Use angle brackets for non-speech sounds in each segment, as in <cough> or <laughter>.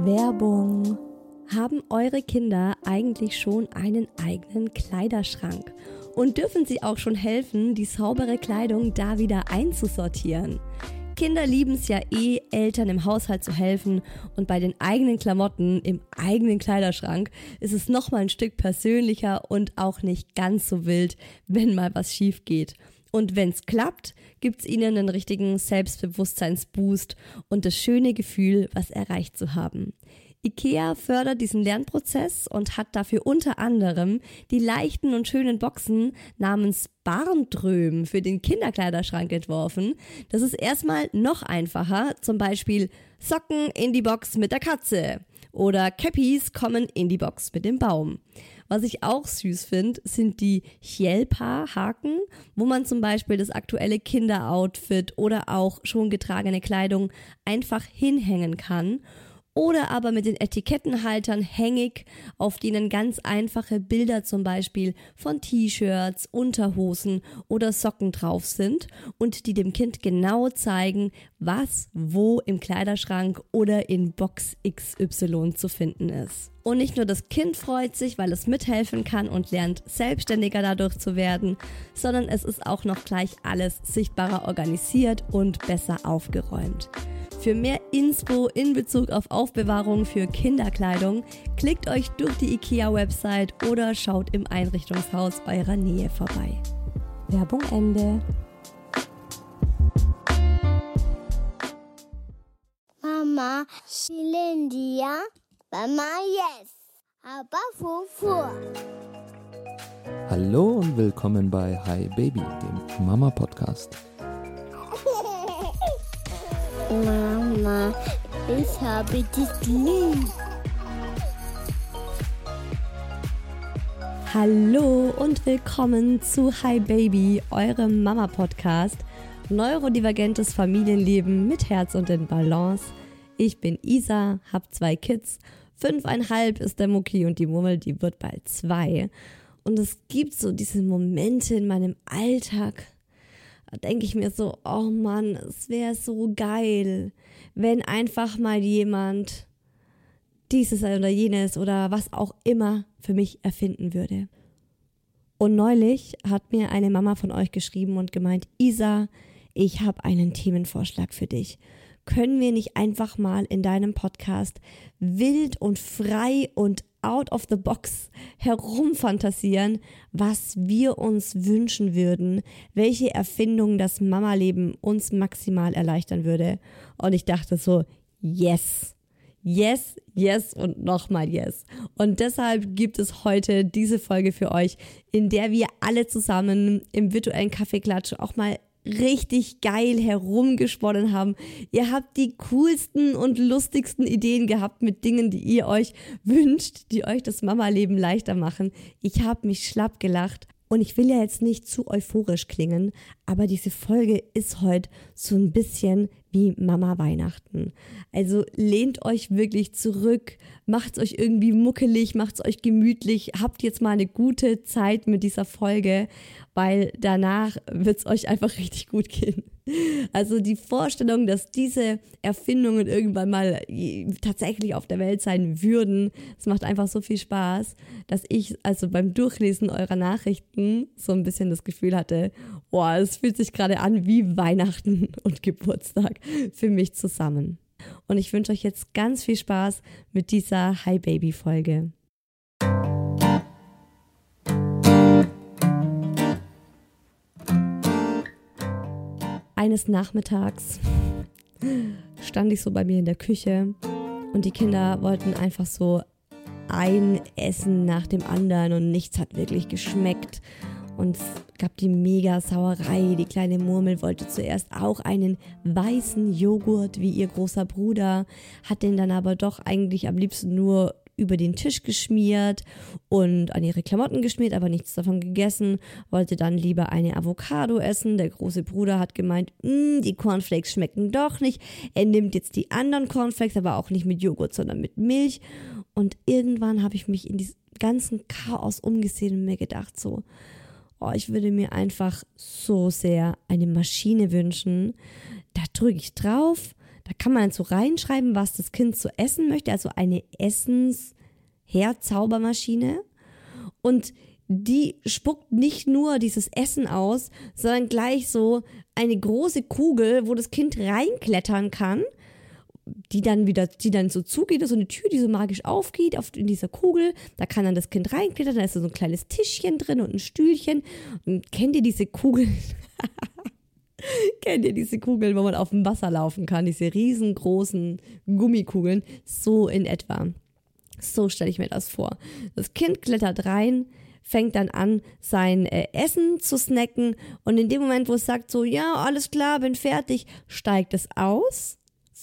Werbung. Haben eure Kinder eigentlich schon einen eigenen Kleiderschrank? Und dürfen sie auch schon helfen, die saubere Kleidung da wieder einzusortieren? Kinder lieben es ja eh, Eltern im Haushalt zu helfen und bei den eigenen Klamotten im eigenen Kleiderschrank ist es nochmal ein Stück persönlicher und auch nicht ganz so wild, wenn mal was schief geht. Und wenn es klappt, gibt es ihnen einen richtigen Selbstbewusstseinsboost und das schöne Gefühl, was erreicht zu haben. IKEA fördert diesen Lernprozess und hat dafür unter anderem die leichten und schönen Boxen namens Barndröm für den Kinderkleiderschrank entworfen. Das ist erstmal noch einfacher, zum Beispiel Socken in die Box mit der Katze oder Cappies kommen in die Box mit dem Baum. Was ich auch süß finde, sind die Chelpa-Haken, wo man zum Beispiel das aktuelle Kinderoutfit oder auch schon getragene Kleidung einfach hinhängen kann oder aber mit den Etikettenhaltern hängig, auf denen ganz einfache Bilder zum Beispiel von T-Shirts, Unterhosen oder Socken drauf sind und die dem Kind genau zeigen, was wo im Kleiderschrank oder in Box XY zu finden ist. Und nicht nur das Kind freut sich, weil es mithelfen kann und lernt selbstständiger dadurch zu werden, sondern es ist auch noch gleich alles sichtbarer organisiert und besser aufgeräumt. Für mehr Inspo in Bezug auf Aufbewahrung für Kinderkleidung klickt euch durch die IKEA-Website oder schaut im Einrichtungshaus eurer Nähe vorbei. Werbung Ende. Mama, Shilindia, Mama, yes, aber Fufu. Hallo und willkommen bei Hi Baby, dem Mama-Podcast. Mama, ich habe dich lieb. Hallo und willkommen zu Hi Baby, eurem Mama-Podcast. Neurodivergentes Familienleben mit Herz und in Balance. Ich bin Isa, hab zwei Kids. Fünfeinhalb ist der Mucki und die Mummel, die wird bald zwei. Und es gibt so diese Momente in meinem Alltag, denke ich mir so, oh Mann, es wäre so geil, wenn einfach mal jemand dieses oder jenes oder was auch immer für mich erfinden würde. Und neulich hat mir eine Mama von euch geschrieben und gemeint, Isa, ich habe einen Themenvorschlag für dich. Können wir nicht einfach mal in deinem Podcast wild und frei und out of the box herumfantasieren, was wir uns wünschen würden, welche Erfindung das Mama-Leben uns maximal erleichtern würde. Und ich dachte so, yes. Yes, yes und nochmal yes. Und deshalb gibt es heute diese Folge für euch, in der wir alle zusammen im virtuellen Kaffeeklatsch auch mal richtig geil herumgesponnen haben. Ihr habt die coolsten und lustigsten Ideen gehabt mit Dingen, die ihr euch <laughs> wünscht, die euch das Mama-Leben leichter machen. Ich habe mich schlapp gelacht. Und ich will ja jetzt nicht zu euphorisch klingen, aber diese Folge ist heute so ein bisschen wie Mama Weihnachten. Also lehnt euch wirklich zurück, macht's euch irgendwie muckelig, macht's euch gemütlich, habt jetzt mal eine gute Zeit mit dieser Folge, weil danach wird's euch einfach <laughs> richtig gut gehen. Also die Vorstellung, dass diese Erfindungen irgendwann mal tatsächlich auf der Welt sein würden, das macht einfach so viel Spaß, dass ich also beim Durchlesen eurer Nachrichten so ein bisschen das Gefühl hatte, boah, es fühlt sich gerade an wie Weihnachten <laughs> und Geburtstag für mich zusammen. Und ich wünsche euch jetzt ganz viel Spaß mit dieser Hi Baby Folge. Eines Nachmittags stand ich so bei mir in der Küche und die Kinder wollten einfach so ein Essen nach dem anderen und nichts hat wirklich geschmeckt. Und es gab die mega Sauerei. Die kleine Murmel wollte zuerst auch einen weißen Joghurt wie ihr großer Bruder, hat den dann aber doch eigentlich am liebsten nur über den Tisch geschmiert und an ihre Klamotten geschmiert, aber nichts davon gegessen, wollte dann lieber eine Avocado essen. Der große Bruder hat gemeint, mm, die Cornflakes schmecken doch nicht. Er nimmt jetzt die anderen Cornflakes, aber auch nicht mit Joghurt, sondern mit Milch. Und irgendwann habe ich mich in diesem ganzen Chaos umgesehen und mir gedacht, so, oh, ich würde mir einfach so sehr eine Maschine wünschen. Da drücke ich drauf, Da kann man so reinschreiben, was das Kind so essen möchte, also eine Essensherzaubermaschine. Und die spuckt nicht nur dieses Essen aus, sondern gleich so eine große Kugel, wo das Kind reinklettern kann, die dann wieder, die dann so zugeht, so eine Tür, die so magisch aufgeht auf, in dieser Kugel. Da kann dann das Kind reinklettern, da ist so ein kleines Tischchen drin und ein Stühlchen. Und kennt ihr diese Kugeln? <laughs> <laughs> kennt ihr diese Kugeln, wo man auf dem Wasser laufen kann? Diese riesengroßen Gummikugeln? So in etwa. So stelle ich mir das vor. Das Kind klettert rein, fängt dann an, sein äh, Essen zu snacken und in dem Moment, wo es sagt so, ja, alles klar, bin fertig, steigt es aus.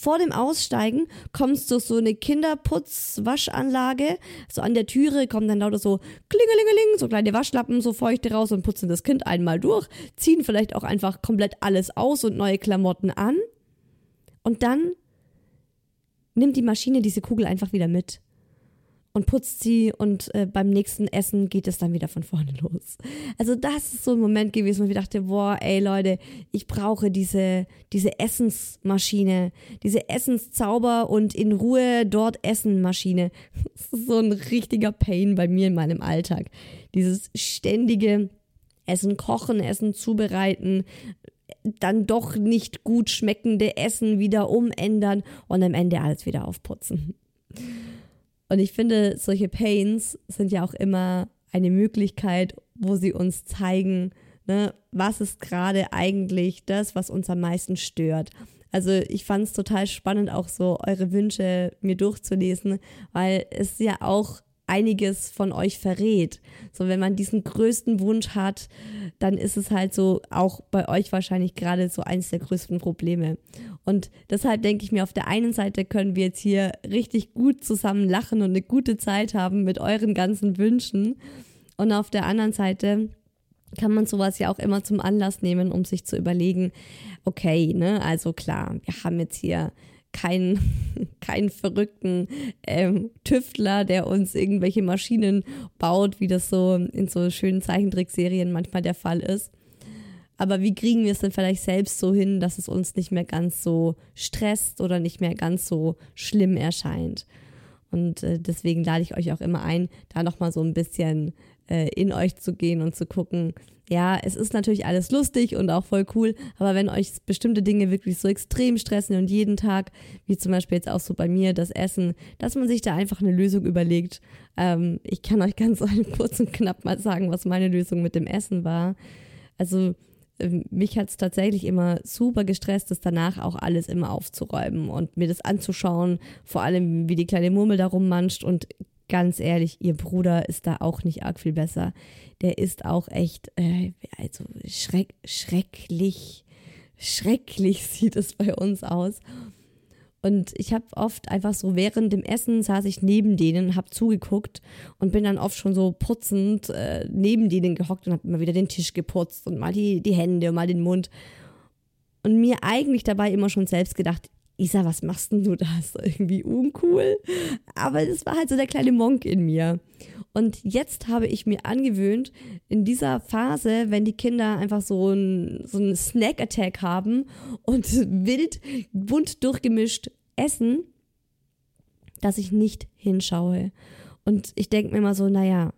Vor dem Aussteigen kommst du so eine Kinderputzwaschanlage. So an der Türe kommen dann lauter so klingelingeling, so kleine Waschlappen, so feuchte raus und putzen das Kind einmal durch, ziehen vielleicht auch einfach komplett alles aus und neue Klamotten an. Und dann nimmt die Maschine diese Kugel einfach wieder mit und putzt sie und äh, beim nächsten Essen geht es dann wieder von vorne <laughs> los. Also das ist so ein Moment gewesen, wo ich dachte, boah, ey Leute, ich brauche diese, diese Essensmaschine, diese Essenszauber und in Ruhe dort Essenmaschine. <laughs> Das ist so ein richtiger Pain bei mir in meinem Alltag. Dieses ständige Essen kochen, Essen zubereiten, dann doch nicht gut schmeckende Essen wieder umändern und am Ende alles wieder aufputzen. Und ich finde, solche Pains sind ja auch immer eine Möglichkeit, wo sie uns zeigen, ne, was ist gerade eigentlich das, was uns am meisten stört. Also ich fand es total spannend, auch so eure Wünsche mir durchzulesen, weil es ja auch einiges von euch verrät. So, wenn man diesen größten Wunsch hat, dann ist es halt so auch bei euch wahrscheinlich gerade so eins der größten Probleme. Und deshalb denke ich mir, auf der einen Seite können wir jetzt hier richtig gut zusammen lachen und eine gute Zeit haben mit euren ganzen Wünschen. Und auf der anderen Seite kann man sowas ja auch immer zum Anlass nehmen, um sich zu überlegen, okay, ne, also klar, wir haben jetzt hier keinen, <laughs> keinen verrückten ähm, Tüftler, der uns irgendwelche Maschinen baut, wie das so in so schönen Zeichentrickserien manchmal der Fall ist. Aber wie kriegen wir es denn vielleicht selbst so hin, dass es uns nicht mehr ganz so stresst oder nicht mehr ganz so schlimm erscheint? Und äh, deswegen lade ich euch auch immer ein, da nochmal so ein bisschen äh, in euch zu gehen und zu gucken, ja, es ist natürlich alles lustig und auch voll cool, aber wenn euch bestimmte Dinge wirklich so extrem stressen und jeden Tag, wie zum Beispiel jetzt auch so bei mir, das Essen, dass man sich da einfach eine Lösung überlegt. Ähm, ich kann euch <laughs> ganz kurz und knapp mal sagen, was meine Lösung mit dem Essen war. Also mich hat es tatsächlich immer super gestresst, das danach auch alles immer aufzuräumen und mir das anzuschauen, vor allem wie die kleine Murmel da rummanscht und ganz ehrlich, ihr Bruder ist da auch nicht arg viel besser. Der ist auch echt, äh, also schreck, schrecklich, schrecklich <laughs> sieht es bei uns aus. Und ich habe oft einfach so während dem Essen saß ich neben denen, habe zugeguckt und bin dann oft schon so putzend äh, neben denen gehockt und habe immer wieder den Tisch geputzt und mal die, die Hände und mal den Mund. Und mir eigentlich dabei immer schon selbst gedacht, Isa, was machst denn du da? Irgendwie uncool. Aber das war halt so der kleine Monk in mir. Und jetzt habe ich mir angewöhnt, in dieser Phase, wenn die Kinder einfach so einen so Snack-Attack haben und <laughs> wild, bunt durchgemischt essen, dass ich nicht hinschaue. Und ich denke mir immer so, naja,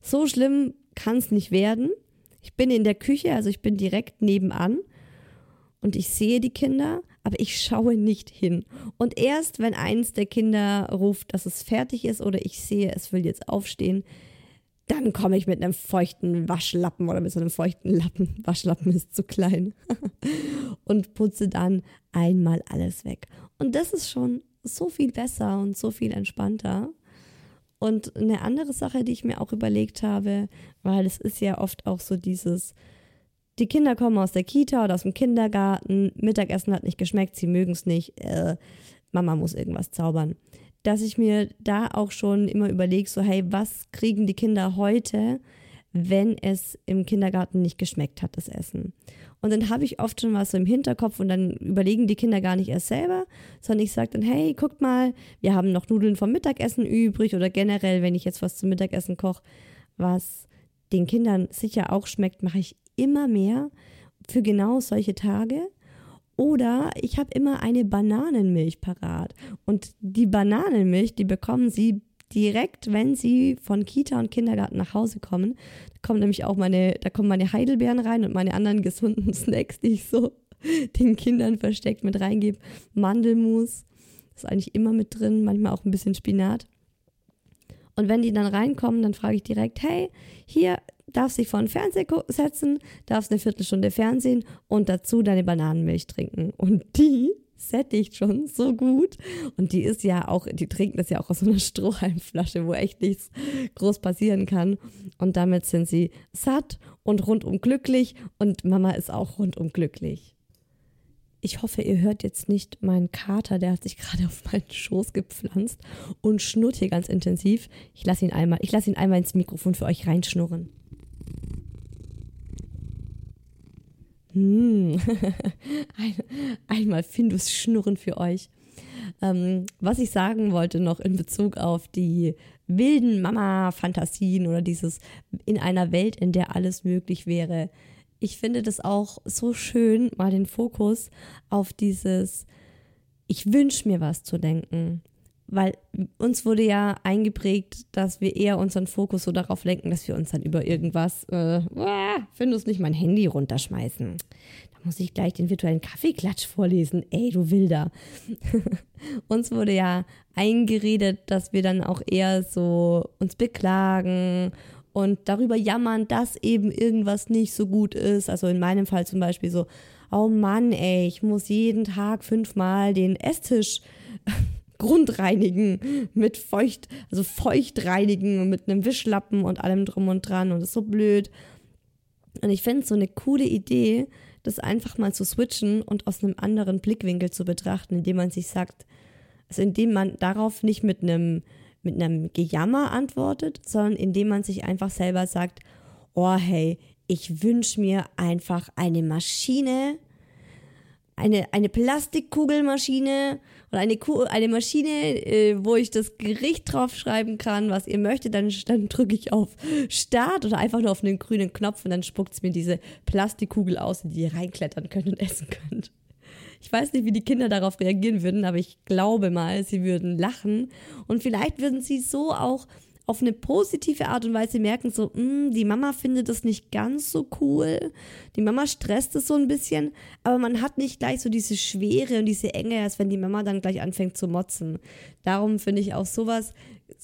so schlimm kann es nicht werden. Ich bin in der Küche, also ich bin direkt nebenan und ich sehe die Kinder aber ich schaue nicht hin. Und erst wenn eins der Kinder ruft, dass es fertig ist oder ich sehe, es will jetzt aufstehen, dann komme ich mit einem feuchten Waschlappen oder mit so einem feuchten Lappen, Waschlappen ist zu klein, <laughs> und putze dann einmal alles weg. Und das ist schon so viel besser und so viel entspannter. Und eine andere Sache, die ich mir auch überlegt habe, weil es ist ja oft auch so dieses, die Kinder kommen aus der Kita oder aus dem Kindergarten, Mittagessen hat nicht geschmeckt, sie mögen es nicht, äh, Mama muss irgendwas zaubern. Dass ich mir da auch schon immer überlege, so hey, was kriegen die Kinder heute, wenn es im Kindergarten nicht geschmeckt hat, das Essen. Und dann habe ich oft schon was so im Hinterkopf und dann überlegen die Kinder gar nicht erst selber, sondern ich sage dann, hey, guckt mal, wir haben noch Nudeln vom Mittagessen übrig oder generell, wenn ich jetzt was zum Mittagessen koche, was den Kindern sicher auch schmeckt, mache ich immer mehr für genau solche Tage. Oder ich habe immer eine Bananenmilch parat. Und die Bananenmilch, die bekommen sie direkt, wenn sie von Kita und Kindergarten nach Hause kommen. Kommen nämlich auch meine, da kommen meine Heidelbeeren rein und meine anderen gesunden <laughs> Snacks, die ich so den Kindern versteckt mit reingebe. Mandelmus ist eigentlich immer mit drin, manchmal auch ein bisschen Spinat. Und wenn die dann reinkommen, dann frage ich direkt, hey, hier darfst dich vor den Fernseher setzen, darfst eine Viertelstunde Fernsehen und dazu deine Bananenmilch trinken. Und die sättigt schon so gut. Und die ist ja auch, die trinken das ja auch aus so einer Strohhalmflasche, wo echt nichts groß passieren kann. Und damit sind sie satt und rundum glücklich und Mama ist auch rundum glücklich. Ich hoffe, ihr hört jetzt nicht meinen Kater, der hat sich gerade auf meinen Schoß gepflanzt und schnurrt hier ganz intensiv. Ich lasse ihn einmal, ich lasse ihn einmal ins Mikrofon für euch reinschnurren. Hm. <laughs> Ein, einmal Findus Schnurren für euch. Ähm, was ich sagen wollte noch in Bezug auf die wilden Mama-Fantasien oder dieses in einer Welt, in der alles möglich wäre ich finde das auch so schön, mal den Fokus auf dieses Ich wünsche mir was zu denken. Weil uns wurde ja eingeprägt, dass wir eher unseren Fokus so darauf lenken, dass wir uns dann über irgendwas, äh, finde es nicht mein Handy runterschmeißen. Da muss ich gleich den virtuellen Kaffeeklatsch vorlesen. Ey, du Wilder. <laughs> uns wurde ja eingeredet, dass wir dann auch eher so uns beklagen und darüber jammern, dass eben irgendwas nicht so gut ist. Also in meinem Fall zum Beispiel so, oh Mann, ey, ich muss jeden Tag fünfmal den Esstisch grundreinigen mit feucht, also feucht reinigen mit einem Wischlappen und allem drum und dran und das ist so blöd. Und ich fände es so eine coole Idee, das einfach mal zu switchen und aus einem anderen Blickwinkel zu betrachten, indem man sich sagt, also indem man darauf nicht mit einem mit einem Gejammer antwortet, sondern indem man sich einfach selber sagt, oh hey, ich wünsche mir einfach eine Maschine, eine, eine Plastikkugelmaschine oder eine, eine Maschine, äh, wo ich das Gericht draufschreiben kann, was ihr möchtet, dann, dann drücke ich auf Start oder einfach nur auf einen grünen Knopf und dann spuckt es mir diese Plastikkugel aus, in die ihr reinklettern könnt und <laughs> essen könnt. Ich weiß nicht, wie die Kinder darauf reagieren würden, aber ich glaube mal, sie würden lachen und vielleicht würden sie so auch auf eine positive Art und Weise merken, so, mh, hm, die Mama findet das nicht ganz so cool, die Mama stresst es so ein bisschen, aber man hat nicht gleich so diese Schwere und diese Enge, als wenn die Mama dann gleich anfängt zu motzen. Darum finde ich auch sowas,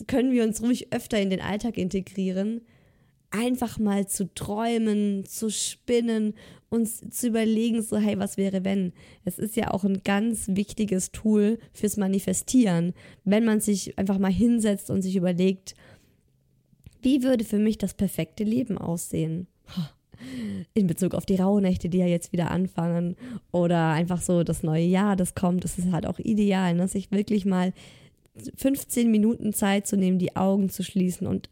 können wir uns ruhig öfter in den Alltag integrieren, einfach mal zu träumen, zu spinnen uns zu überlegen, so, hey, was wäre, wenn? Es ist ja auch ein ganz wichtiges Tool fürs Manifestieren, wenn man sich einfach mal hinsetzt und sich überlegt, wie würde für mich das perfekte Leben aussehen? <laughs> In Bezug auf die Rauhnächte, die ja jetzt wieder anfangen, oder einfach so das neue Jahr, das kommt, das ist halt auch ideal, ne? sich wirklich mal 15 Minuten Zeit zu nehmen, die Augen zu schließen und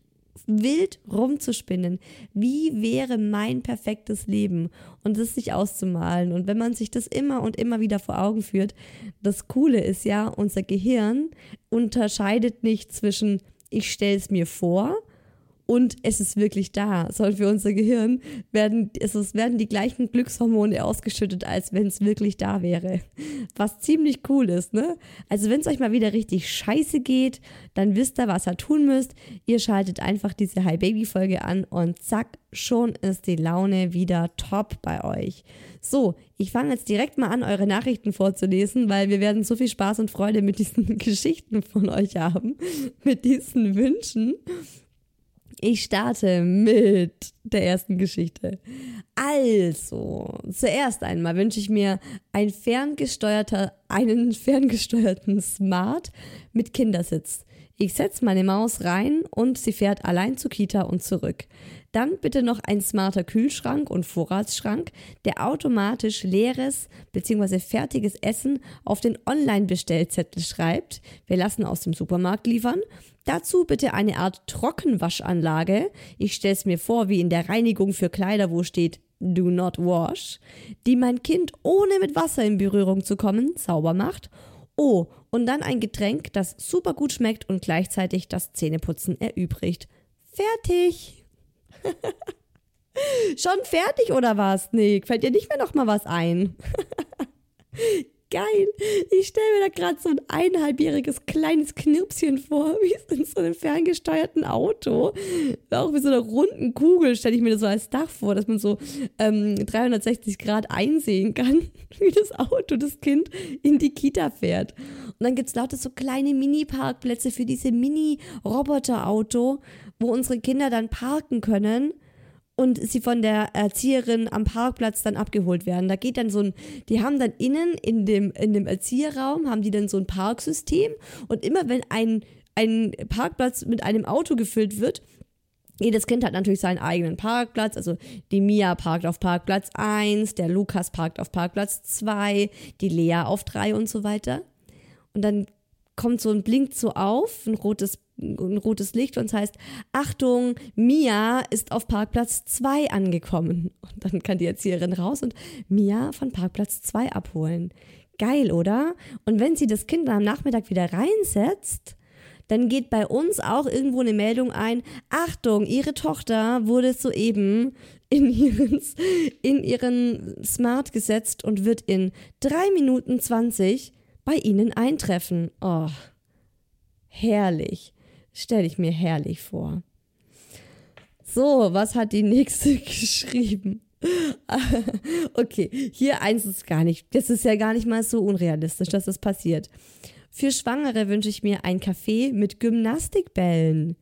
wild rumzuspinnen. Wie wäre mein perfektes Leben? Und das sich auszumalen. Und wenn man sich das immer und immer wieder vor Augen führt, das Coole ist ja, unser Gehirn unterscheidet nicht zwischen ich stelle es mir vor und es ist wirklich da. Sondern für unser Gehirn werden, es werden die gleichen Glückshormone ausgeschüttet, als wenn es wirklich da wäre. Was ziemlich cool ist, ne? Also wenn es euch mal wieder richtig scheiße geht, dann wisst ihr, was ihr tun müsst. Ihr schaltet einfach diese Hi Baby Folge an und zack, schon ist die Laune wieder top bei euch. So, ich fange jetzt direkt mal an, eure Nachrichten vorzulesen, weil wir werden so viel Spaß und Freude mit diesen <laughs> Geschichten von euch haben, mit diesen Wünschen. Ich starte mit der ersten Geschichte. Also, zuerst einmal wünsche ich mir ein ferngesteuerter, einen <laughs> ferngesteuerten Smart mit Kindersitz. Ich setze meine Maus rein und sie fährt allein zur Kita und zurück. Dann bitte noch ein smarter Kühlschrank und Vorratsschrank, der automatisch leeres bzw. fertiges Essen auf den Online-Bestellzettel schreibt. Wir lassen aus dem Supermarkt liefern. Dazu bitte eine Art Trockenwaschanlage. Ich stelle es mir vor, wie in der Reinigung für Kleider, wo steht Do not wash, die mein Kind ohne mit Wasser in Berührung zu kommen sauber macht. Oh, und dann ein Getränk, das super gut schmeckt und gleichzeitig das Zähneputzen erübrigt. Fertig! <laughs> Schon fertig oder was? Nee, fällt dir nicht mehr noch mal was ein? <laughs> geil. Ich stelle mir da gerade so ein eineinhalbjähriges kleines Knirpschen vor, <laughs> wie es in so einem ferngesteuerten Auto. Auch mit so einer runden Kugel stelle ich mir das so als Dach vor, dass man so ähm, 360 Grad einsehen kann, <laughs> wie das Auto das Kind in die Kita fährt. Und dann gibt es lauter so kleine Mini-Parkplätze für diese Mini-Roboter-Auto, wo unsere Kinder dann parken können und sie von der Erzieherin am Parkplatz dann abgeholt werden. Da geht dann so ein, die haben dann innen in dem, in dem Erzieherraum, haben die dann so ein Parksystem und immer wenn ein, ein Parkplatz mit einem Auto gefüllt wird, jedes Kind hat natürlich seinen eigenen Parkplatz. Also die Mia parkt auf Parkplatz 1, der Lukas parkt auf Parkplatz 2, die Lea auf 3 und so weiter. Und dann kommt so ein blinkt so auf, ein rotes ein rotes Licht und es heißt, Achtung, Mia ist auf Parkplatz 2 angekommen. Und dann kann die Erzieherin raus und Mia von Parkplatz 2 abholen. Geil, oder? Und wenn sie das Kind am Nachmittag wieder reinsetzt, dann geht bei uns auch irgendwo eine Meldung ein, Achtung, ihre Tochter wurde soeben in ihren, in ihren Smart gesetzt und wird in 3 Minuten 20 bei ihnen eintreffen. Oh, herrlich. Stelle ich mir herrlich vor. So, was hat die nächste <laughs> geschrieben? <laughs> okay, hier eins ist gar nicht, das ist ja gar nicht mal so unrealistisch, dass das passiert. Für Schwangere wünsche ich mir ein Café mit Gymnastikbällen.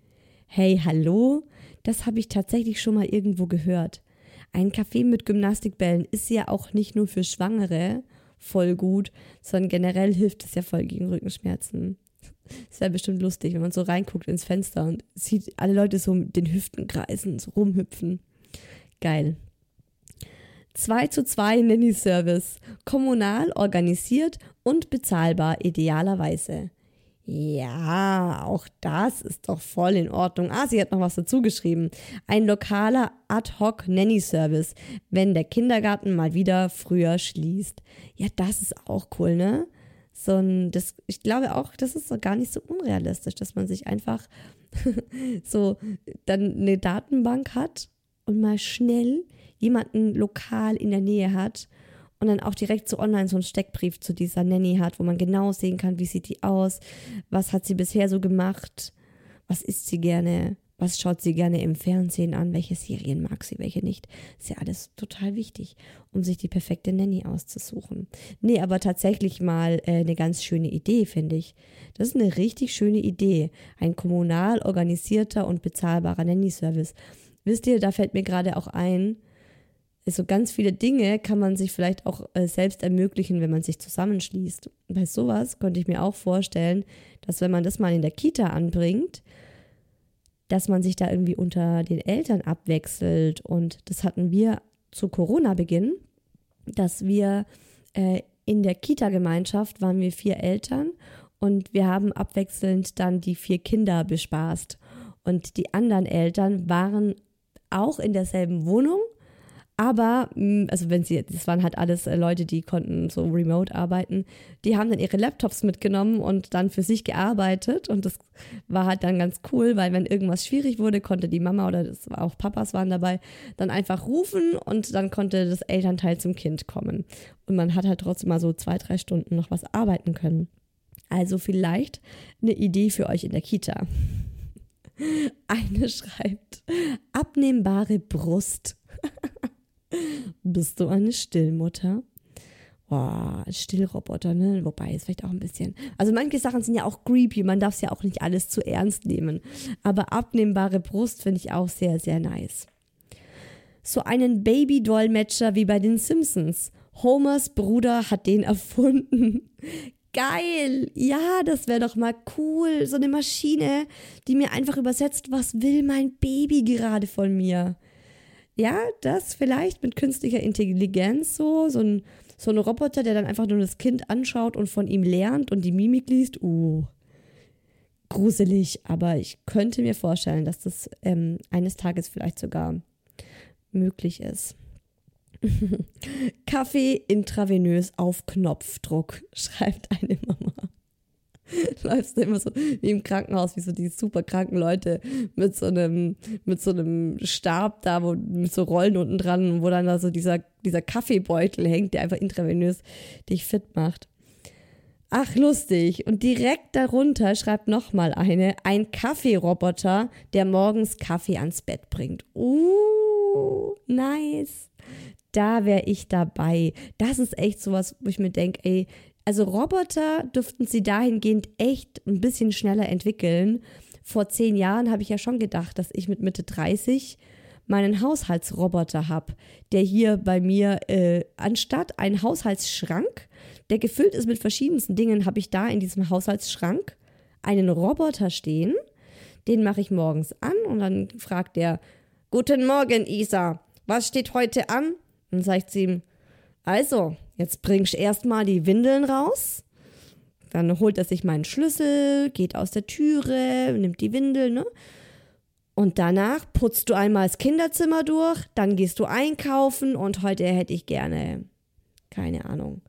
Hey, hallo? Das habe ich tatsächlich schon mal irgendwo gehört. Ein Café mit Gymnastikbällen ist ja auch nicht nur für Schwangere voll gut, sondern generell hilft es ja voll gegen Rückenschmerzen. Es wäre bestimmt lustig, wenn man so reinguckt ins Fenster und sieht alle Leute so mit den Hüften kreisen, so rumhüpfen. Geil. 2 zu 2 Nanny-Service. Kommunal, organisiert und bezahlbar idealerweise. Ja, auch das ist doch voll in Ordnung. Ah, sie hat noch was dazu geschrieben. Ein lokaler Ad-Hoc-Nanny-Service, wenn der Kindergarten mal wieder früher schließt. Ja, das ist auch cool, ne? So ein, das, ich glaube auch, das ist so gar nicht so unrealistisch, dass man sich einfach <laughs> so dann eine Datenbank hat und mal schnell jemanden lokal in der Nähe hat und dann auch direkt so online so einen Steckbrief zu dieser Nanny hat, wo man genau sehen kann, wie sieht die aus, was hat sie bisher so gemacht, was isst sie gerne, was schaut sie gerne im Fernsehen an? Welche Serien mag sie, welche nicht? Ist ja alles total wichtig, um sich die perfekte Nanny auszusuchen. Nee, aber tatsächlich mal äh, eine ganz schöne Idee, finde ich. Das ist eine richtig schöne Idee. Ein kommunal organisierter und bezahlbarer Nanny-Service. Wisst ihr, da fällt mir gerade auch ein, so ganz viele Dinge kann man sich vielleicht auch äh, selbst ermöglichen, wenn man sich zusammenschließt. Bei sowas könnte ich mir auch vorstellen, dass wenn man das mal in der Kita anbringt, dass man sich da irgendwie unter den Eltern abwechselt. Und das hatten wir zu Corona-Beginn, dass wir äh, in der Kita-Gemeinschaft waren wir vier Eltern und wir haben abwechselnd dann die vier Kinder bespaßt. Und die anderen Eltern waren auch in derselben Wohnung, aber, mm, also wenn sie, das waren halt alles äh, Leute, die konnten so remote arbeiten, die haben dann ihre Laptops mitgenommen und dann für sich gearbeitet. Und das war halt dann ganz cool, weil wenn irgendwas schwierig wurde, konnte die Mama oder auch Papas waren dabei, dann einfach rufen und dann konnte das Elternteil zum Kind kommen. Und man hat halt trotzdem mal so zwei, drei Stunden noch was arbeiten können. Also vielleicht eine Idee für euch in der Kita. <laughs> Eine schreibt, abnehmbare Brust. <laughs> Bist du eine Stillmutter? Boah, Stillroboter, ne? Wobei, ist vielleicht auch ein bisschen. Also manche Sachen sind ja auch creepy, man darf es ja auch nicht alles zu ernst nehmen. Aber abnehmbare Brust finde ich auch sehr, sehr nice. So einen Baby-Dolmetscher wie bei den Simpsons. Homers Bruder hat den <laughs> erfunden. Geil! Ja, das wäre doch mal cool. So eine Maschine, die mir einfach übersetzt, was will mein Baby gerade von mir ja, das vielleicht mit künstlicher Intelligenz so, so ein, so ein Roboter, der dann einfach nur das Kind anschaut und von ihm lernt und die Mimik liest. Uh, gruselig, aber ich könnte mir vorstellen, dass das ähm, eines Tages vielleicht sogar möglich ist. <laughs> Kaffee intravenös auf Knopfdruck, schreibt eine Mama. <laughs> läufst du immer so wie im Krankenhaus, wie so die super kranken Leute mit so einem, mit so einem Stab da, wo, mit so Rollen unten dran, wo dann da so dieser, dieser Kaffeebeutel hängt, der einfach intravenös dich fit macht. Ach, lustig. Und direkt darunter schreibt nochmal eine, ein Kaffeeroboter, der morgens Kaffee ans Bett bringt. Uh, nice. Da wäre ich dabei. Das ist echt sowas, wo ich mir denke, ey, also Roboter dürften sie dahingehend echt ein bisschen schneller entwickeln. Vor zehn Jahren habe ich ja schon gedacht, dass ich mit Mitte 30 meinen Haushaltsroboter habe, der hier bei mir äh, anstatt ein Haushaltsschrank, der gefüllt ist mit verschiedensten Dingen, habe ich da in diesem Haushaltsschrank einen Roboter stehen. Den mache ich morgens an und dann fragt der, Guten Morgen, Isa, was steht heute an? Und sagt sie ihm, also, jetzt bringst erstmal die Windeln raus. Dann holt er sich meinen Schlüssel, geht aus der Türe, nimmt die Windel, ne? Und danach putzt du einmal das Kinderzimmer durch, dann gehst du einkaufen und heute hätte ich gerne, keine Ahnung,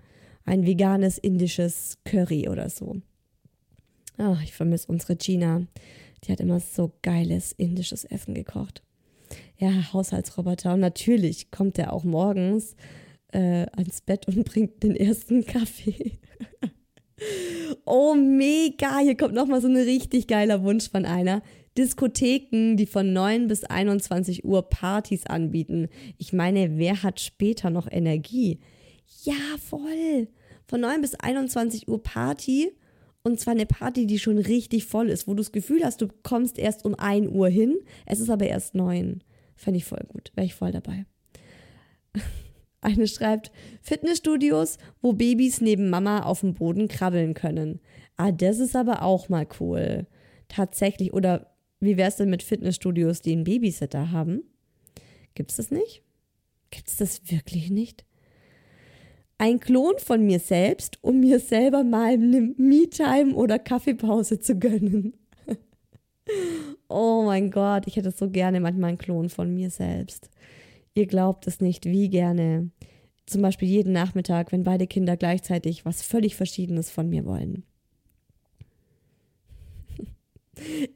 ein veganes indisches Curry oder so. Ach, ich vermisse unsere Gina. Die hat immer so geiles indisches Essen gekocht. Ja, Haushaltsroboter. Und natürlich kommt er auch morgens äh, ans Bett und <laughs> bringt den ersten Kaffee. oh, mega. Hier kommt nochmal so ein richtig geiler Wunsch von einer. Diskotheken, die von 9 bis 21 Uhr Partys anbieten. Ich meine, wer hat später noch Energie? Ja, voll. Von 9 bis 21 Uhr Party. Und zwar eine Party, die schon richtig voll ist, wo du das Gefühl hast, du kommst erst um 1 Uhr hin. Es ist aber erst 9. Fände ich voll gut. Wäre ich voll dabei. <laughs> Eine schreibt, Fitnessstudios, wo Babys neben Mama auf dem Boden krabbeln können. Ah, das ist aber auch mal cool. Tatsächlich. Oder wie wäre es denn mit Fitnessstudios, die einen Babysitter haben? Gibt es das nicht? Gibt es das wirklich nicht? Ein Klon von mir selbst, um mir selber mal eine Me-Time oder Kaffeepause zu gönnen. <laughs> oh mein Gott, ich hätte so gerne manchmal einen Klon von mir selbst. Ihr glaubt es nicht, wie gerne. Zum Beispiel jeden Nachmittag, wenn beide Kinder gleichzeitig was völlig Verschiedenes von mir wollen. <laughs>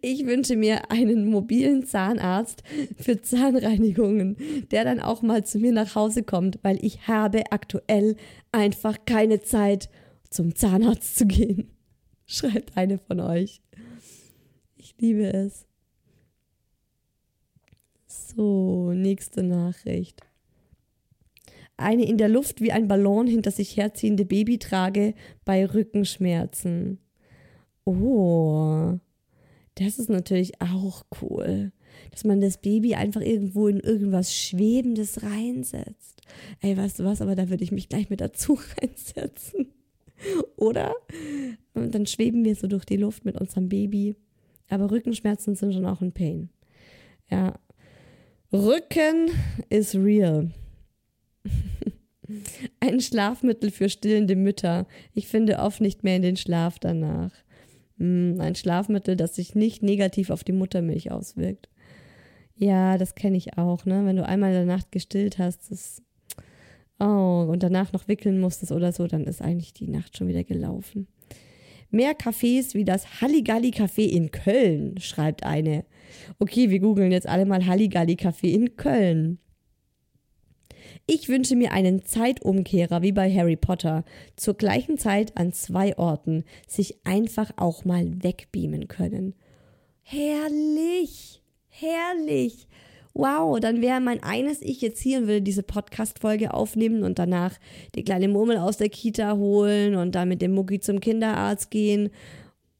Ich wünsche mir einen mobilen Zahnarzt für Zahnreinigungen, der dann auch mal zu mir nach Hause kommt, weil ich habe aktuell einfach keine Zeit, zum Zahnarzt zu gehen. <laughs> Schreibt eine von euch. Ich liebe es. So, nächste Nachricht. Eine in der Luft wie ein Ballon hinter sich herziehende Baby trage bei Rückenschmerzen. Oh. Das ist natürlich auch cool, dass man das Baby einfach irgendwo in irgendwas Schwebendes reinsetzt. Ey, weißt du was, aber da würde ich mich gleich mit dazu <laughs> reinsetzen. Oder? Und dann schweben wir so durch die Luft mit unserem Baby. Aber Rückenschmerzen sind schon auch ein Pain. Ja. Rücken ist real. <laughs> ein Schlafmittel für stillende Mütter. Ich finde oft nicht mehr in den Schlaf danach. Hm, ein Schlafmittel, das sich nicht negativ auf die Muttermilch auswirkt. Ja, das kenne ich auch, ne? Wenn du einmal in der Nacht gestillt hast, das, oh, und danach noch wickeln musstest oder so, dann ist eigentlich die Nacht schon wieder gelaufen. Mehr Cafés wie das Halligalli Café in Köln, schreibt eine. Okay, wir googeln jetzt alle mal Halligalli Café in Köln. Ich wünsche mir einen Zeitumkehrer wie bei Harry Potter, zur gleichen Zeit an zwei Orten, sich einfach auch mal wegbeamen können. Herrlich, herrlich. Wow, dann wäre mein eines Ich jetzt hier und würde diese Podcast-Folge aufnehmen und danach die kleine Murmel aus der Kita holen und dann mit dem Mucki zum Kinderarzt gehen.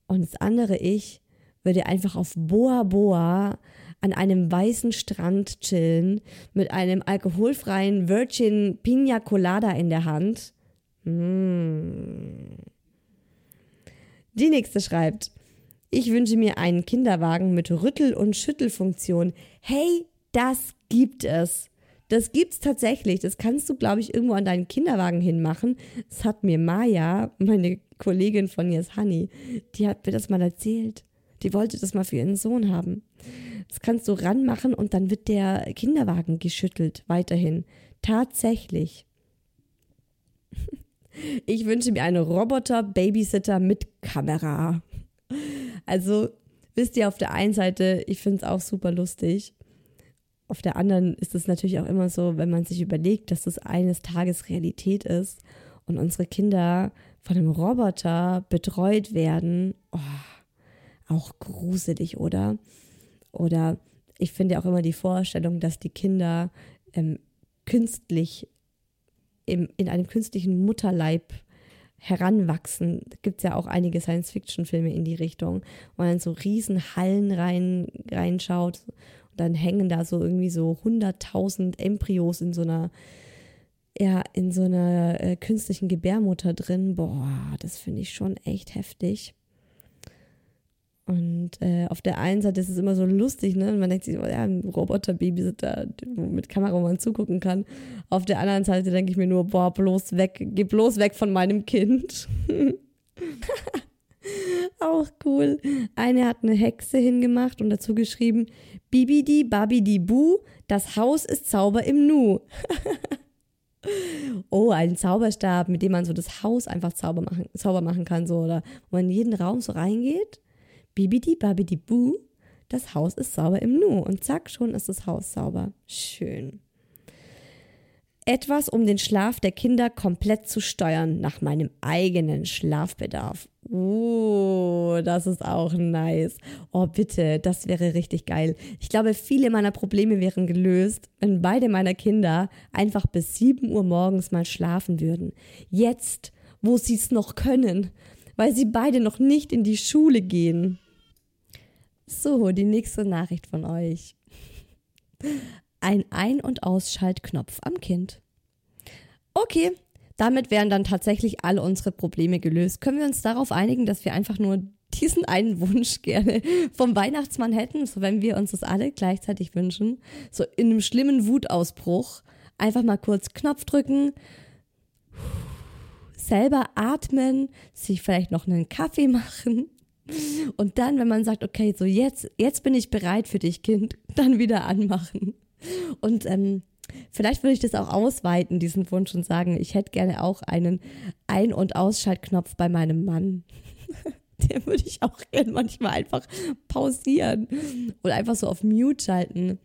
Und das andere Ich würde einfach auf Boa Boa an einem weißen Strand chillen mit einem alkoholfreien Virgin Pina Colada in der Hand. Die nächste schreibt, ich wünsche mir einen Kinderwagen mit Rüttel- und Schüttelfunktion. Hey, das gibt es. Das gibt's tatsächlich. Das kannst du, glaube ich, irgendwo an deinen Kinderwagen hinmachen. Das hat mir Maya, meine Kollegin von Yes Honey, die hat mir das mal erzählt. Die wollte das mal für ihren Sohn haben. Das kannst du ranmachen und dann wird der Kinderwagen geschüttelt weiterhin. Tatsächlich. <laughs> Ich wünsche mir einen Roboter-Babysitter mit Kamera. Also, wisst ihr, auf der einen Seite, ich finde es auch super lustig. Auf der anderen ist es natürlich auch immer so, wenn man sich überlegt, dass das eines Tages Realität ist und unsere Kinder von einem Roboter betreut werden, oh, auch gruselig, oder? Oder ich finde auch immer die Vorstellung, dass die Kinder ähm, künstlich im, in einem künstlichen Mutterleib heranwachsen. Gibt es ja auch einige Science-Fiction-Filme in die Richtung, wo man in so riesen Hallen rein, reinschaut und dann hängen da so irgendwie so 100.000 Embryos in so einer ja, in so einer äh, künstlichen Gebärmutter drin. Boah, das finde ich schon echt heftig. Und äh, auf der einen Seite ist es immer so lustig, ne? Man denkt sich, oh, ja, ein Roboter-Babysitter, mit Kamera, wo man zugucken kann. Auf der anderen Seite denke ich mir nur, boah, bloß weg, geh bloß weg von meinem Kind. <laughs> Auch cool. Eine hat eine Hexe hingemacht und dazu geschrieben, Bibidi Babidi Bu, das Haus ist Zauber im Nu. <laughs> oh, ein Zauberstab, mit dem man so das Haus einfach Zauber machen, Zauber machen kann, so, oder wo man in jeden Raum so reingeht Bibidi babidi bu, das Haus ist sauber im Nu. Und zack, schon ist das Haus sauber. Schön. Etwas, um den Schlaf der Kinder komplett zu steuern, nach meinem eigenen Schlafbedarf. Oh, das ist auch nice. Oh, bitte, das wäre richtig geil. Ich glaube, viele meiner Probleme wären gelöst, wenn beide meiner Kinder einfach bis 7 Uhr morgens mal schlafen würden. Jetzt, wo sie es noch können, weil sie beide noch nicht in die Schule gehen. So, die nächste Nachricht von euch. Ein Ein- und Ausschaltknopf am Kind. Okay, damit wären dann tatsächlich alle unsere Probleme gelöst. Können wir uns darauf einigen, dass wir einfach nur diesen einen Wunsch gerne vom Weihnachtsmann hätten, so wenn wir uns das alle gleichzeitig wünschen, so in einem schlimmen Wutausbruch, einfach mal kurz Knopf drücken, selber atmen, sich vielleicht noch einen Kaffee <laughs> machen und dann, wenn man sagt, okay, so jetzt, jetzt bin ich bereit für dich, Kind, <laughs> dann wieder anmachen. Und ähm, vielleicht würde ich das auch ausweiten, diesen Wunsch, und sagen, ich hätte gerne auch einen Ein- und Ausschaltknopf bei meinem Mann. <laughs> <laughs> den würde ich auch gerne manchmal einfach pausieren oder einfach so auf Mute schalten.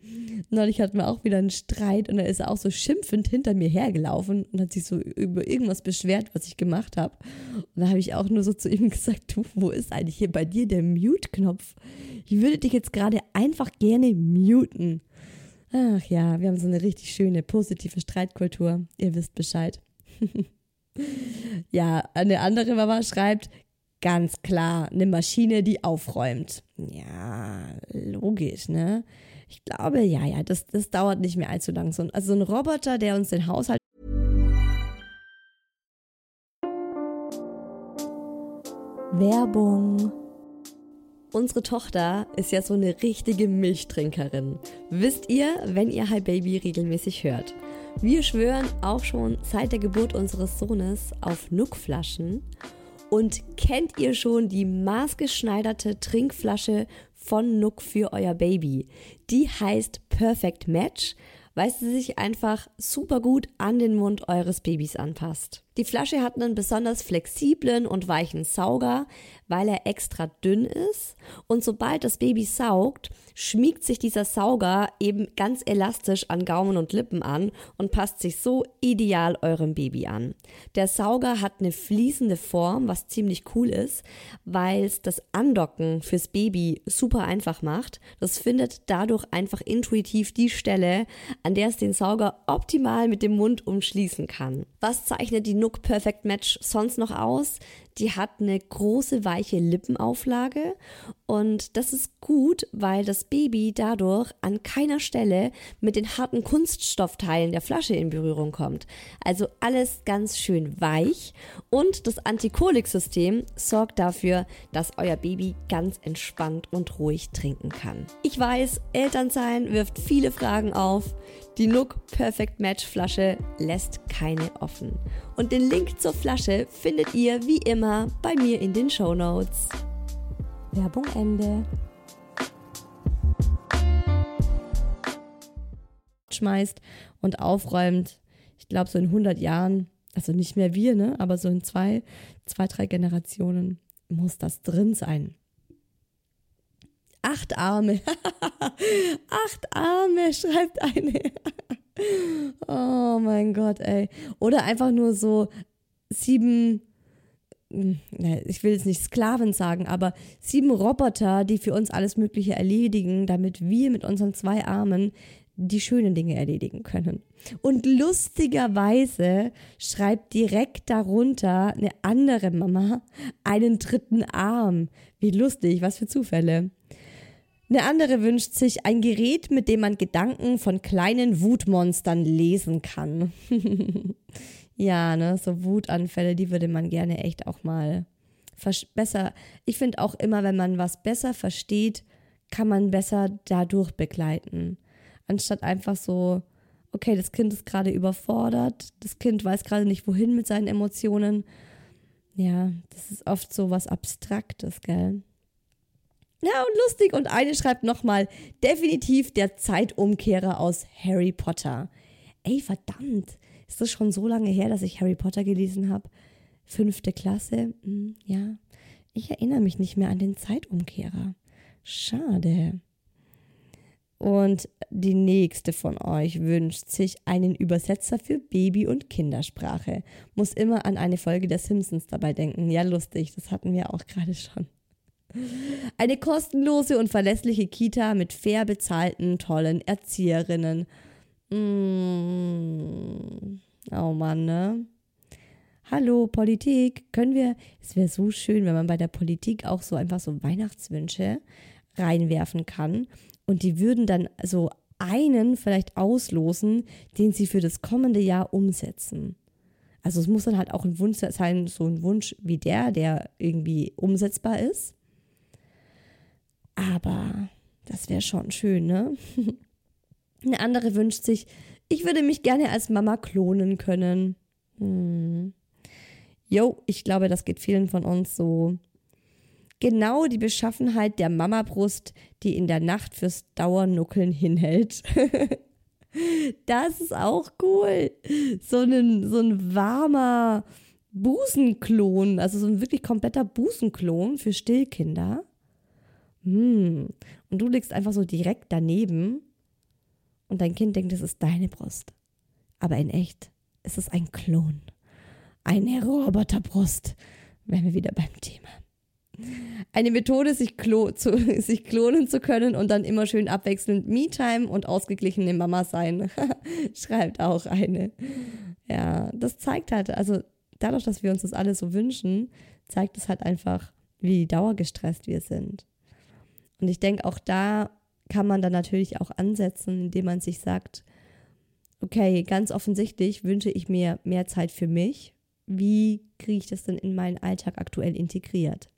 Neulich hatten wir auch wieder einen Streit und er ist auch so schimpfend hinter mir hergelaufen und hat sich so über irgendwas beschwert, was ich gemacht habe. Und da habe ich auch nur so zu ihm <laughs> gesagt, du, wo ist eigentlich hier bei dir der Mute-Knopf? Ich würde dich jetzt gerade einfach gerne muten. Ach ja, wir haben so eine richtig schöne, positive Streitkultur. Ihr wisst Bescheid. <laughs> ja, eine andere Mama schreibt, ganz klar eine Maschine, die aufräumt. Ja, logisch, ne? Ich glaube, ja, ja, das, das dauert nicht mehr allzu lang. So, also so ein Roboter, der uns den Haushalt. Werbung. Unsere Tochter ist ja so eine richtige Milchtrinkerin. Wisst ihr, wenn ihr Hi Baby regelmäßig hört. Wir schwören auch schon seit der Geburt unseres Sohnes auf Nuckflaschen und kennt ihr schon die maßgeschneiderte Trinkflasche von Nook für euer Baby? Die heißt Perfect Match, weil sie sich einfach super gut an den Mund eures Babys anpasst. Die Flasche hat einen besonders flexiblen und weichen Sauger, weil er extra dünn ist. Und sobald das Baby saugt, schmiegt sich dieser Sauger eben ganz elastisch an Gaumen und Lippen an und passt sich so ideal eurem Baby an. Der Sauger hat eine fließende Form, was ziemlich cool ist, weil es das Andocken fürs Baby super einfach macht. Das findet dadurch einfach intuitiv die Stelle, an der es den Sauger optimal mit dem Mund umschließen kann. Was zeichnet die Nook Perfect Match sonst noch aus? Die hat eine große weiche Lippenauflage und das ist gut, weil das Baby dadurch an keiner Stelle mit den harten Kunststoffteilen der Flasche in Berührung kommt. Also alles ganz schön weich und das Antikolik-System sorgt dafür, dass euer Baby ganz entspannt und ruhig trinken kann. Ich weiß, Elternsein wirft viele Fragen auf. Die Nook Perfect Match Flasche lässt keine offen. Und den Link zur Flasche findet ihr wie immer bei mir in den Show Notes. Werbung Ende. Schmeißt und aufräumt. Ich glaube, so in 100 Jahren, also nicht mehr wir, ne, aber so in zwei, zwei, drei Generationen muss das drin sein. Acht Arme. <laughs> Acht Arme, schreibt eine. <laughs> oh mein Gott, ey. Oder einfach nur so sieben ich will jetzt nicht Sklaven sagen, aber sieben Roboter, die für uns alles Mögliche erledigen, damit wir mit unseren zwei Armen die schönen Dinge erledigen können. Und lustigerweise schreibt direkt darunter eine andere Mama einen dritten Arm. Wie lustig, was für Zufälle. Eine andere wünscht sich ein Gerät, mit dem man Gedanken von kleinen Wutmonstern lesen kann. <laughs> ja, ne, so Wutanfälle, die würde man gerne echt auch mal besser. Ich finde auch immer, wenn man was besser versteht, kann man besser dadurch begleiten. Anstatt einfach so, okay, das Kind ist gerade überfordert, das Kind weiß gerade nicht, wohin mit seinen Emotionen. Ja, das ist oft so was Abstraktes, gell? Ja, und lustig. Und eine schreibt nochmal, definitiv der Zeitumkehrer aus Harry Potter. Ey, verdammt. Ist das schon so lange her, dass ich Harry Potter gelesen habe? Fünfte Klasse? Hm, ja. Ich erinnere mich nicht mehr an den Zeitumkehrer. Schade. Und die nächste von euch wünscht sich einen Übersetzer für Baby- und Kindersprache. Muss immer an eine Folge der Simpsons dabei denken. Ja, lustig, das hatten wir auch gerade schon. Eine kostenlose und verlässliche Kita mit fair bezahlten, tollen Erzieherinnen. Mm. Oh Mann, ne? Hallo, Politik, können wir, es wäre so schön, wenn man bei der Politik auch so einfach so Weihnachtswünsche reinwerfen kann und die würden dann so einen vielleicht auslosen, den sie für das kommende Jahr umsetzen. Also es muss dann halt auch ein Wunsch sein, so ein Wunsch wie der, der irgendwie umsetzbar ist. Aber das wäre schon schön, ne? <laughs> Eine andere wünscht sich, ich würde mich gerne als Mama klonen können. Hm. Jo, ich glaube, das geht vielen von uns so genau die Beschaffenheit der Mamabrust, die in der Nacht fürs Dauernuckeln hinhält. <laughs> das ist auch cool. So ein, so ein warmer Busenklon, also so ein wirklich kompletter Busenklon für Stillkinder. Hm. Und du liegst einfach so direkt daneben und dein Kind denkt, es ist deine Brust. Aber in echt ist es ein Klon. Eine Roboterbrust. Wären wir wieder beim Thema. Eine Methode, sich, klo zu, <laughs> sich klonen zu können und dann immer schön abwechselnd Me-Time und ausgeglichene Mama sein. <laughs> Schreibt auch eine. Ja, das zeigt halt, also dadurch, dass wir uns das alles so wünschen, zeigt es halt einfach, wie dauergestresst wir sind. Und ich denke, auch da kann man dann natürlich auch ansetzen, indem man sich sagt, okay, ganz offensichtlich wünsche ich mir mehr Zeit für mich. Wie kriege ich das denn in meinen Alltag aktuell integriert?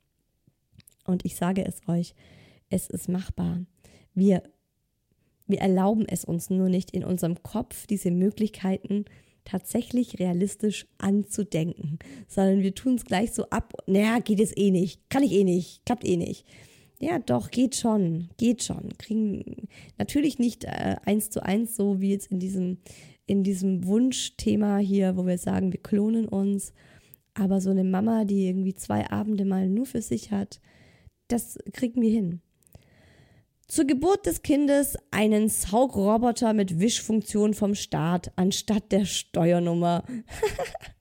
Und ich sage es euch, es ist machbar. Wir, wir erlauben es uns nur nicht in unserem Kopf, diese Möglichkeiten tatsächlich realistisch anzudenken, sondern wir tun es gleich so ab, naja, geht es eh nicht, kann ich eh nicht, klappt eh nicht. Ja, doch, geht schon, geht schon. Kriegen natürlich nicht äh, eins zu eins, so wie jetzt in diesem, in diesem Wunschthema hier, wo wir sagen, wir klonen uns. Aber so eine Mama, die irgendwie zwei Abende mal nur für sich hat, das kriegen wir hin. Zur Geburt des Kindes einen Saugroboter mit Wischfunktion vom Staat anstatt der Steuernummer. <laughs>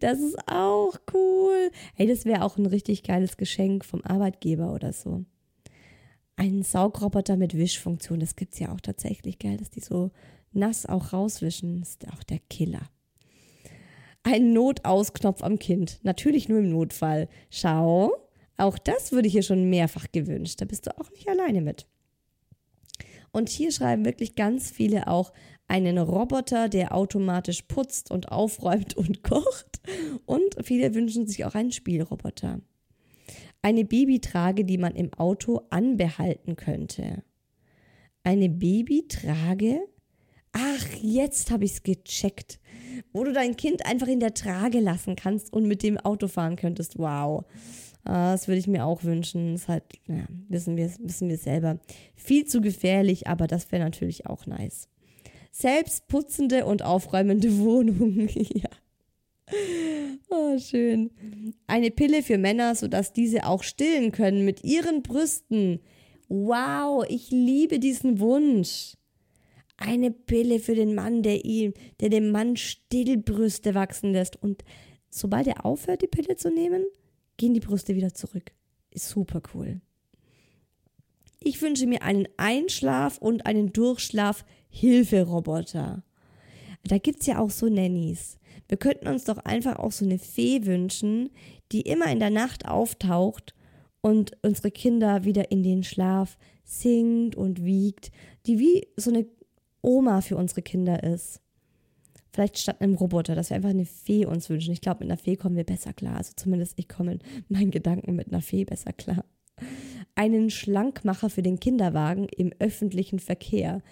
das ist auch cool. Hey, das wäre auch ein richtig geiles Geschenk vom Arbeitgeber oder so. Ein Saugroboter mit Wischfunktion, das gibt es ja auch tatsächlich, gell, dass die so nass auch rauswischen, ist auch der Killer. Ein Notausknopf am Kind, natürlich nur im Notfall. Schau, auch das wurde hier schon mehrfach gewünscht. Da bist du auch nicht alleine mit. Und hier schreiben wirklich ganz viele auch einen Roboter, der automatisch putzt und aufräumt und <laughs> kocht. Und viele wünschen sich auch einen Spielroboter. Eine Babytrage, die man im Auto anbehalten könnte. Eine Babytrage? Ach, jetzt habe ich es gecheckt. Wo du dein Kind einfach in der Trage lassen kannst und mit dem Auto fahren könntest. Wow. Ah, das würde ich mir auch wünschen. Das ist halt, ja, wissen wir, wissen wir selber. Viel zu gefährlich, aber das wäre natürlich auch nice. Selbstputzende und aufräumende <laughs> Wohnung. ja. Oh, schön. Eine Pille für Männer, sodass diese auch stillen können mit ihren Brüsten. Wow, ich liebe diesen Wunsch. Eine Pille für den Mann, der ihm, der dem Mann Stillbrüste wachsen lässt und sobald er aufhört, die Pille zu nehmen, gehen die Brüste wieder zurück. Ist super cool. Ich wünsche mir einen Einschlaf- und einen Durchschlaf-Hilferoboter. Da gibt es ja auch so Nannies. Wir könnten uns doch einfach auch so eine Fee wünschen, die immer in der Nacht auftaucht und unsere Kinder wieder in den Schlaf singt und wiegt, die wie so eine Oma für unsere Kinder ist. Vielleicht statt einem Roboter, dass wir einfach eine Fee uns wünschen. Ich glaube, mit einer Fee kommen wir besser klar. Also zumindest ich komme in meinen Gedanken mit einer Fee besser klar. Einen Schlankmacher für den Kinderwagen im öffentlichen Verkehr.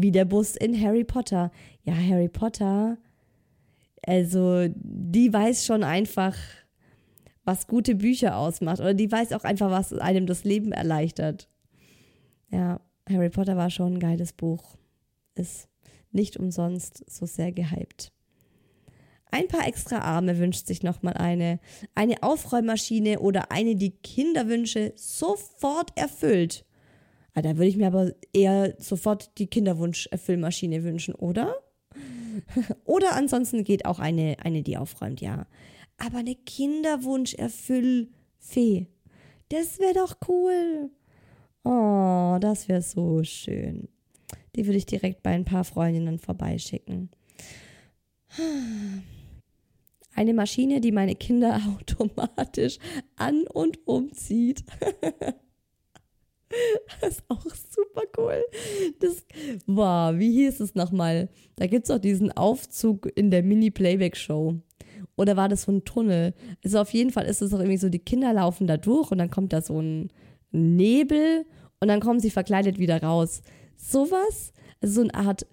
Wie der Bus in Harry Potter. Ja, Harry Potter. Also, die weiß schon einfach, was gute Bücher ausmacht. Oder die weiß auch einfach, was einem das Leben erleichtert. Ja, Harry Potter war schon ein geiles Buch. Ist nicht umsonst so sehr gehypt. Ein paar extra Arme wünscht sich nochmal eine. Eine Aufräummaschine oder eine, die Kinderwünsche sofort erfüllt. Ah, da würde ich mir aber eher sofort die Kinderwunsch-Erfüllmaschine wünschen, oder? <laughs> oder ansonsten geht auch eine, eine, die aufräumt, ja. Aber eine Kinderwunsch-Erfüll-Fee. Das wäre doch cool. Oh, das wäre so schön. Die würde ich direkt bei ein paar Freundinnen vorbeischicken. <sighs> Eine Maschine, die meine Kinder <laughs> automatisch an und umzieht. <laughs> <laughs> Das ist auch super cool. Das, wow, wie hieß es nochmal? Da gibt es auch diesen Aufzug in der Mini-Playback-Show. Oder war das so ein Tunnel? Also auf jeden Fall ist es doch irgendwie so, die Kinder laufen da durch und dann kommt da so ein Nebel und dann kommen sie verkleidet wieder raus. Sowas, also so eine Art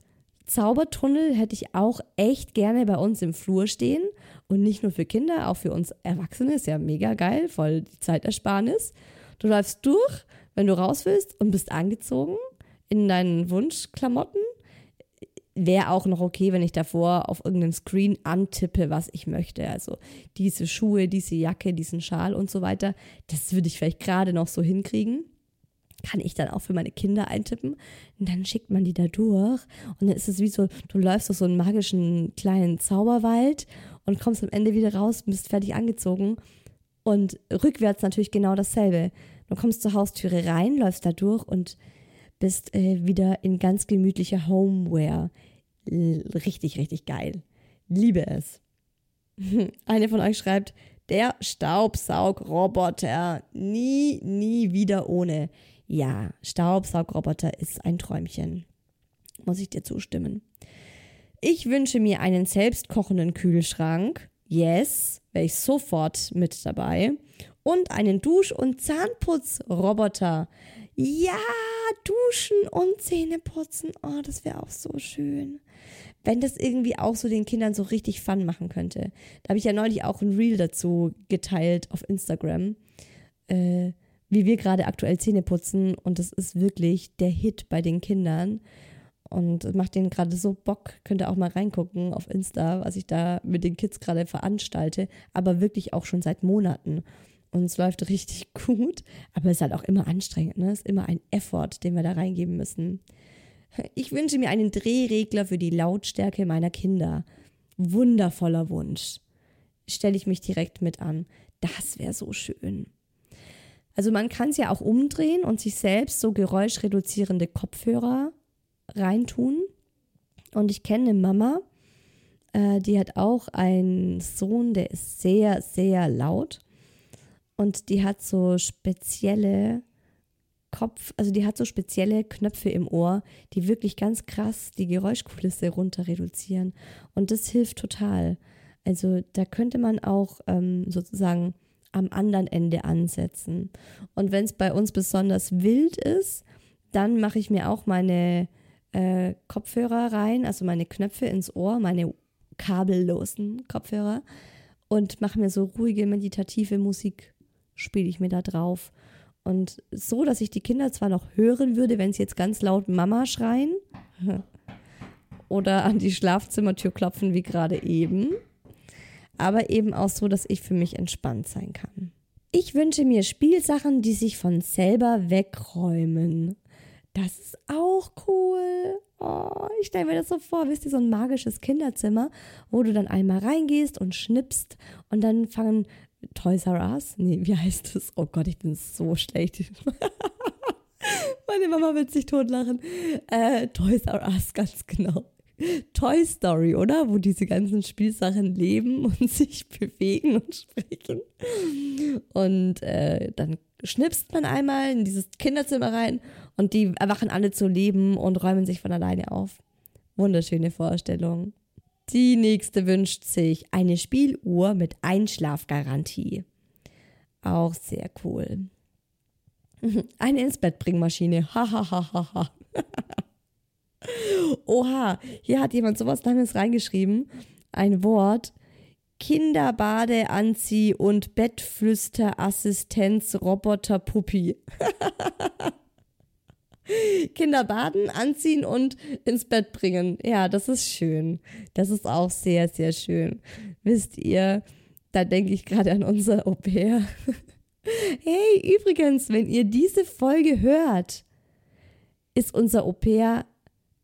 Zaubertunnel hätte ich auch echt gerne bei uns im Flur stehen. Und nicht nur für Kinder, auch für uns Erwachsene. Ist ja mega geil, voll die Zeitersparnis. Du läufst durch, wenn du raus willst und bist angezogen in deinen Wunschklamotten. Wäre auch noch okay, wenn ich davor auf irgendeinem Screen antippe, was ich möchte. Also diese Schuhe, diese Jacke, diesen Schal und so weiter. Das würde ich vielleicht gerade noch so hinkriegen kann ich dann auch für meine Kinder eintippen. Und dann schickt man die da durch. Und dann ist es wie so, du läufst durch so einen magischen kleinen Zauberwald und kommst am Ende wieder raus, bist fertig angezogen. Und rückwärts natürlich genau dasselbe. Du kommst zur Haustüre rein, läufst da durch und bist äh, wieder in ganz gemütlicher Homeware. Richtig, richtig geil. Liebe es. <laughs> Eine von euch schreibt, der Staubsaugroboter. Nie, nie wieder ohne. Ja, Staubsaugroboter ist ein Träumchen. Muss ich dir zustimmen. Ich wünsche mir einen selbstkochenden Kühlschrank. Yes, wäre ich sofort mit dabei. Und einen Dusch- und Zahnputzroboter. Ja, duschen und Zähne putzen. Oh, das wäre auch so schön. Wenn das irgendwie auch so den Kindern so richtig Fun machen könnte. Da habe ich ja neulich auch ein Reel dazu geteilt auf Instagram. Äh, wie wir gerade aktuell Zähne putzen und das ist wirklich der Hit bei den Kindern und macht denen gerade so Bock. Könnt ihr auch mal reingucken auf Insta, was ich da mit den Kids gerade veranstalte, aber wirklich auch schon seit Monaten. Und es läuft richtig <laughs> gut, aber es ist halt auch immer anstrengend. Ne? Es ist immer ein Effort, den wir da reingeben müssen. Ich wünsche mir einen Drehregler für die Lautstärke meiner Kinder. Wundervoller Wunsch. Stelle ich mich direkt mit an. Das wäre so schön. Also man kann es ja auch umdrehen und sich selbst so geräuschreduzierende Kopfhörer reintun. Und ich kenne eine Mama, äh, die hat auch einen Sohn, der ist sehr, sehr laut. Und die hat so spezielle Kopf, also die hat so spezielle Knöpfe im Ohr, die wirklich ganz krass die Geräuschkulisse runter reduzieren. Und das hilft total. Also da könnte man auch ähm, sozusagen am anderen Ende ansetzen. Und wenn es bei uns besonders wild ist, dann mache ich mir auch meine äh, Kopfhörer rein, also meine Knöpfe ins Ohr, meine kabellosen Kopfhörer und mache mir so ruhige, meditative Musik, spiele ich mir da drauf. Und so, dass ich die Kinder zwar noch hören würde, wenn sie jetzt ganz laut Mama schreien <laughs> oder an die Schlafzimmertür klopfen, wie gerade eben, aber eben auch so, dass ich für mich entspannt sein kann. Ich wünsche mir Spielsachen, die sich von selber wegräumen. Das ist auch cool. Oh, ich stelle mir das so vor, wisst ihr, so ein magisches Kinderzimmer, wo du dann einmal reingehst und schnippst und dann fangen Toys R Us, nee, wie heißt das? Oh Gott, ich bin so schlecht. <laughs> Meine Mama wird sich totlachen. Äh, Toys R Us, ganz genau. Toy Story, oder? Wo diese ganzen Spielsachen leben und <laughs> sich bewegen und sprechen. Und äh, dann schnipst man einmal in dieses Kinderzimmer rein und die erwachen alle zu leben und räumen sich von alleine auf. Wunderschöne Vorstellung. Die nächste wünscht sich eine Spieluhr mit Einschlafgarantie. Auch sehr cool. <laughs> Eine ins Bett bringmaschine. <laughs> Hahaha. Oha, hier hat jemand sowas Langes reingeschrieben. Ein Wort. Kinderbadeanzieh und Bettflüsterassistenz Roboter Puppi. <laughs> Kinder baden, anziehen und ins Bett bringen. Ja, das ist schön. Das ist auch sehr, sehr schön. Wisst ihr, da denke ich gerade an unser Au pair. <laughs> Hey, übrigens, wenn ihr diese Folge hört, ist unser Au pair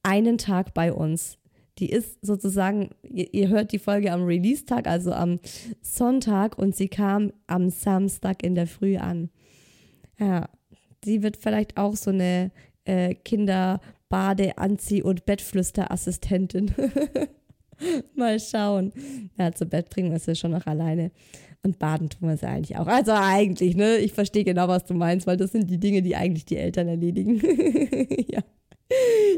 einen Tag bei uns. Die ist sozusagen, ihr, hört die Folge am Release-Tag, also am Sonntag, und sie kam am Samstag in der Früh an. Ja, sie wird vielleicht auch so eine äh, Kinder-, Bade-, Anzieh- und Bettflüsterassistentin. <laughs> Mal schauen. Ja, zu Bett bringen wir sie schon noch alleine. Und baden tun wir sie eigentlich auch. Also eigentlich, ne? Ich verstehe genau, was du meinst, weil das sind die Dinge, die eigentlich die Eltern erledigen. <laughs> ja.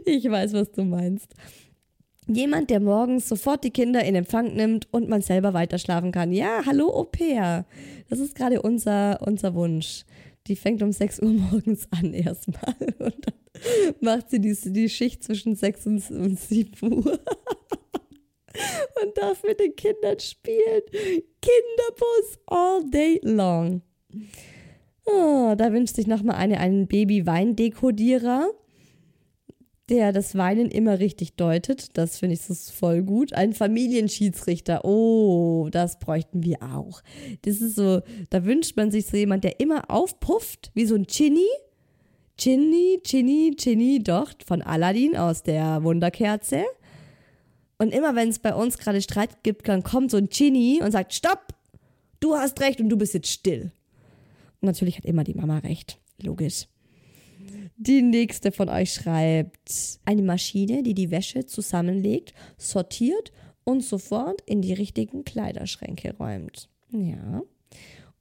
Ich weiß, was du meinst. Jemand, der morgens sofort die Kinder in Empfang nimmt und man selber weiterschlafen kann. Ja, hallo Au pair. Das ist gerade unser, unser Wunsch. Die fängt um 6 Uhr morgens an erstmal <laughs> und dann macht sie die, die Schicht zwischen 6 und, und 7 Uhr. <laughs> und darf mit den Kindern spielen. Kinderbus all day long. Oh, da wünscht sich nochmal eine einen Baby-Wein-Dekodierer der das Weinen immer richtig deutet. Das finde ich so voll gut. Ein Familienschiedsrichter. Oh, das bräuchten wir auch. Das ist so, da wünscht man sich so jemand, der immer aufpufft, wie so ein Chinny. Chinny, Chinny, Chinny, doch, von Aladdin aus der Wunderkerze. Und immer wenn es bei uns gerade Streit gibt, dann kommt so ein Chinny und sagt, stopp, du hast recht und du bist jetzt still. Und natürlich hat immer die Mama recht. Logisch. Die nächste von euch schreibt eine Maschine, die die Wäsche zusammenlegt, sortiert und sofort in die richtigen Kleiderschränke räumt. Ja.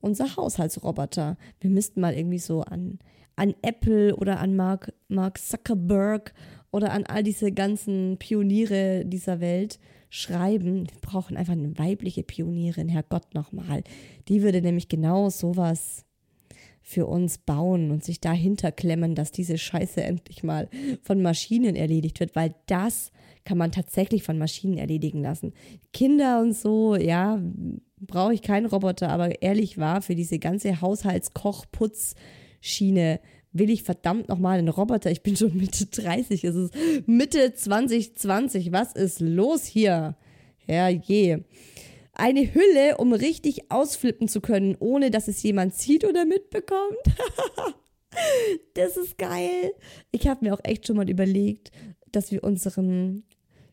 Unser Haushaltsroboter. Wir müssten mal irgendwie so an, an Apple oder an Mark, Mark Zuckerberg oder an all diese ganzen Pioniere dieser Welt schreiben. Wir brauchen einfach eine weibliche Pionierin, Herrgott nochmal. Die würde nämlich genau sowas für uns bauen und sich dahinter klemmen, dass diese Scheiße endlich mal von Maschinen erledigt wird, weil das kann man tatsächlich von Maschinen erledigen lassen. Kinder und so, ja, brauche ich keinen Roboter, aber ehrlich war, für diese ganze Haushaltskoch-Putz-Schiene will ich verdammt nochmal einen Roboter. Ich bin schon Mitte 30, es ist Mitte 2020. Was ist los hier? Herrje eine Hülle, um richtig ausflippen zu können, ohne dass es jemand sieht oder mitbekommt. <laughs> das ist geil. Ich habe mir auch echt schon mal überlegt, dass wir unseren,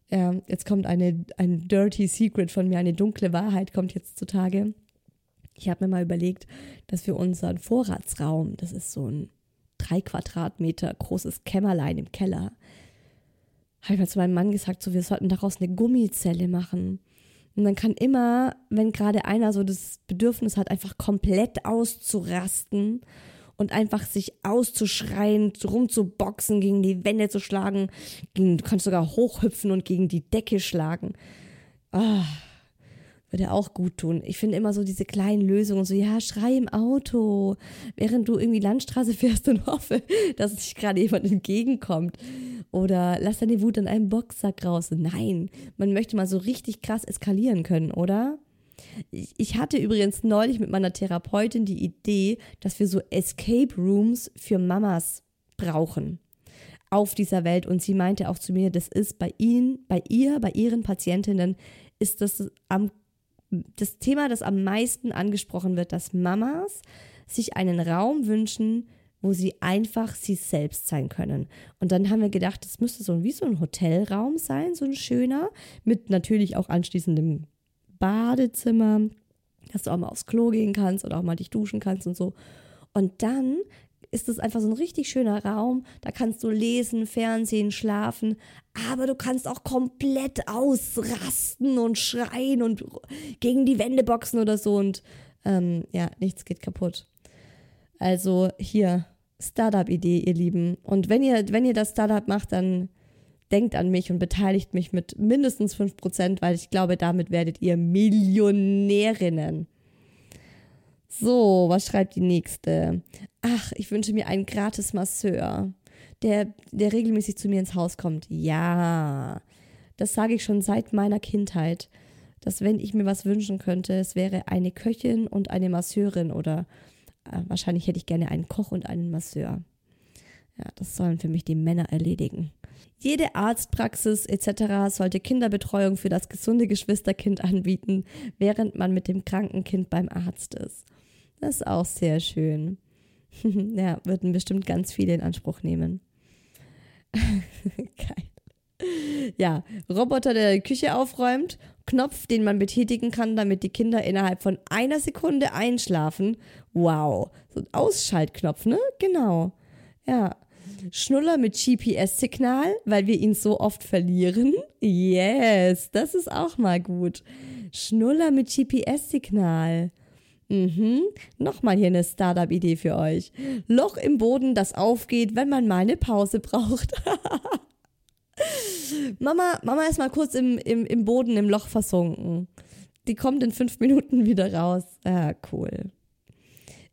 äh, jetzt kommt eine, ein Dirty Secret von mir, eine dunkle Wahrheit kommt jetzt zutage. Ich habe mir mal überlegt, dass wir unseren Vorratsraum, das ist so ein drei Quadratmeter großes Kämmerlein im Keller, habe ich mal zu meinem Mann gesagt, so wir sollten daraus eine Gummizelle machen. Und dann kann immer, wenn gerade einer so das Bedürfnis hat, einfach komplett auszurasten und einfach sich auszuschreien, rumzuboxen, gegen die Wände zu schlagen, gegen, du kannst sogar hochhüpfen und gegen die Decke schlagen. Ah, würde auch gut tun. Ich finde immer so diese kleinen Lösungen, so, ja, schrei im Auto, während du irgendwie Landstraße <laughs> fährst und hoffe, dass sich gerade jemand entgegenkommt. Oder lass deine Wut in einem Boxsack raus. Nein, man möchte mal so richtig krass eskalieren können, oder? Ich hatte übrigens neulich mit meiner Therapeutin die Idee, dass wir so Escape Rooms für Mamas brauchen auf dieser Welt. Und sie meinte auch zu mir, das ist bei ihnen, bei ihr, bei ihren Patientinnen, ist das am, das Thema, das am meisten angesprochen wird, dass Mamas sich einen Raum wünschen, wo sie einfach sie selbst sein können. Und dann haben wir gedacht, das müsste so wie so ein Hotelraum sein, so ein schöner, mit natürlich auch anschließendem Badezimmer, dass du auch mal aufs Klo gehen kannst oder auch mal dich duschen kannst und so. Und dann ist es einfach so ein richtig schöner Raum. Da kannst du lesen, Fernsehen, schlafen, aber du kannst auch komplett ausrasten und schreien und gegen die Wände boxen oder so und ähm, ja, nichts geht kaputt. Also hier, Startup-Idee, ihr Lieben. Und wenn ihr, wenn ihr das Startup macht, dann denkt an mich und beteiligt mich mit mindestens 5%, weil ich glaube, damit werdet ihr Millionärinnen. So, was schreibt die nächste? Ach, ich wünsche mir einen gratis Masseur, der, der regelmäßig zu mir ins Haus kommt. Ja, das sage ich schon seit meiner Kindheit, dass wenn ich mir was wünschen könnte, es wäre eine Köchin und eine Masseurin oder äh, wahrscheinlich hätte ich gerne einen Koch und einen Masseur. Ja, das sollen für mich die Männer erledigen. Jede Arztpraxis etc. sollte Kinderbetreuung für das gesunde Geschwisterkind anbieten, während man mit dem kranken Kind beim Arzt ist. Das ist auch sehr schön. <laughs> ja, würden bestimmt ganz viele in Anspruch nehmen. <laughs> Geil. Ja, Roboter, der die Küche aufräumt, Knopf, den man betätigen kann, damit die Kinder innerhalb von einer Sekunde einschlafen. Wow. So ein Ausschaltknopf, ne? Genau. Ja. Schnuller mit GPS-Signal, weil wir ihn so oft verlieren. Yes, das ist auch mal gut. Schnuller mit GPS-Signal. Mhm. Nochmal hier eine Startup-Idee für euch. Loch im Boden, das aufgeht, wenn man mal eine Pause braucht. <laughs> Mama, Mama ist mal kurz im, im, im Boden im Loch versunken. Die kommt in fünf Minuten wieder raus. Ah, cool.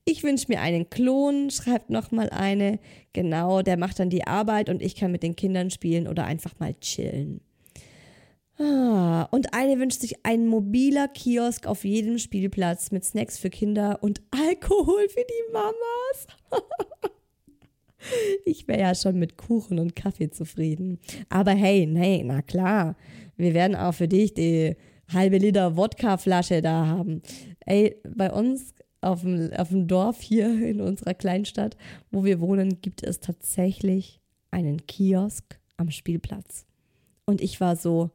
Ich wünsche mir einen Klon, schreibt nochmal eine. Genau, der macht dann die Arbeit und ich kann mit den Kindern spielen oder einfach mal chillen. Ah, und eine wünscht sich ein mobiler Kiosk auf jedem Spielplatz mit Snacks für Kinder und Alkohol für die Mamas. <laughs> ich wäre ja schon mit Kuchen und Kaffee zufrieden. Aber hey, nee, na klar, wir werden auch für dich die halbe Liter Wodka-Flasche da haben. Ey, bei uns auf dem, auf dem Dorf hier in unserer Kleinstadt, wo wir wohnen, gibt es tatsächlich einen Kiosk am Spielplatz. Und ich war so,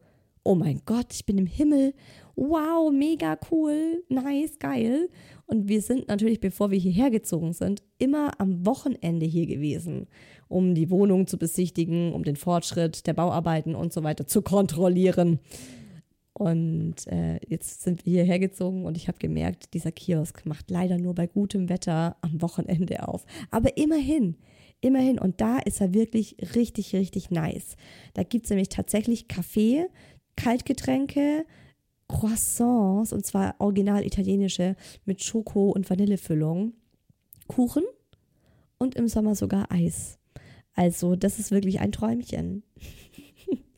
oh mein Gott, ich bin im Himmel. Wow, mega cool, nice, geil. Und wir sind natürlich, bevor wir hierher gezogen sind, immer am Wochenende hier gewesen, um die Wohnung zu besichtigen, um den Fortschritt der Bauarbeiten und so weiter zu kontrollieren. Und äh, jetzt sind wir hierher gezogen und ich habe gemerkt, dieser Kiosk macht leider nur bei gutem Wetter am Wochenende auf. Aber immerhin, immerhin. Und da ist er wirklich richtig, richtig nice. Da gibt es nämlich tatsächlich Kaffee, Kaltgetränke, Croissants, und zwar original italienische mit Schoko- und Vanillefüllung, Kuchen und im Sommer sogar Eis. Also, das ist wirklich ein Träumchen.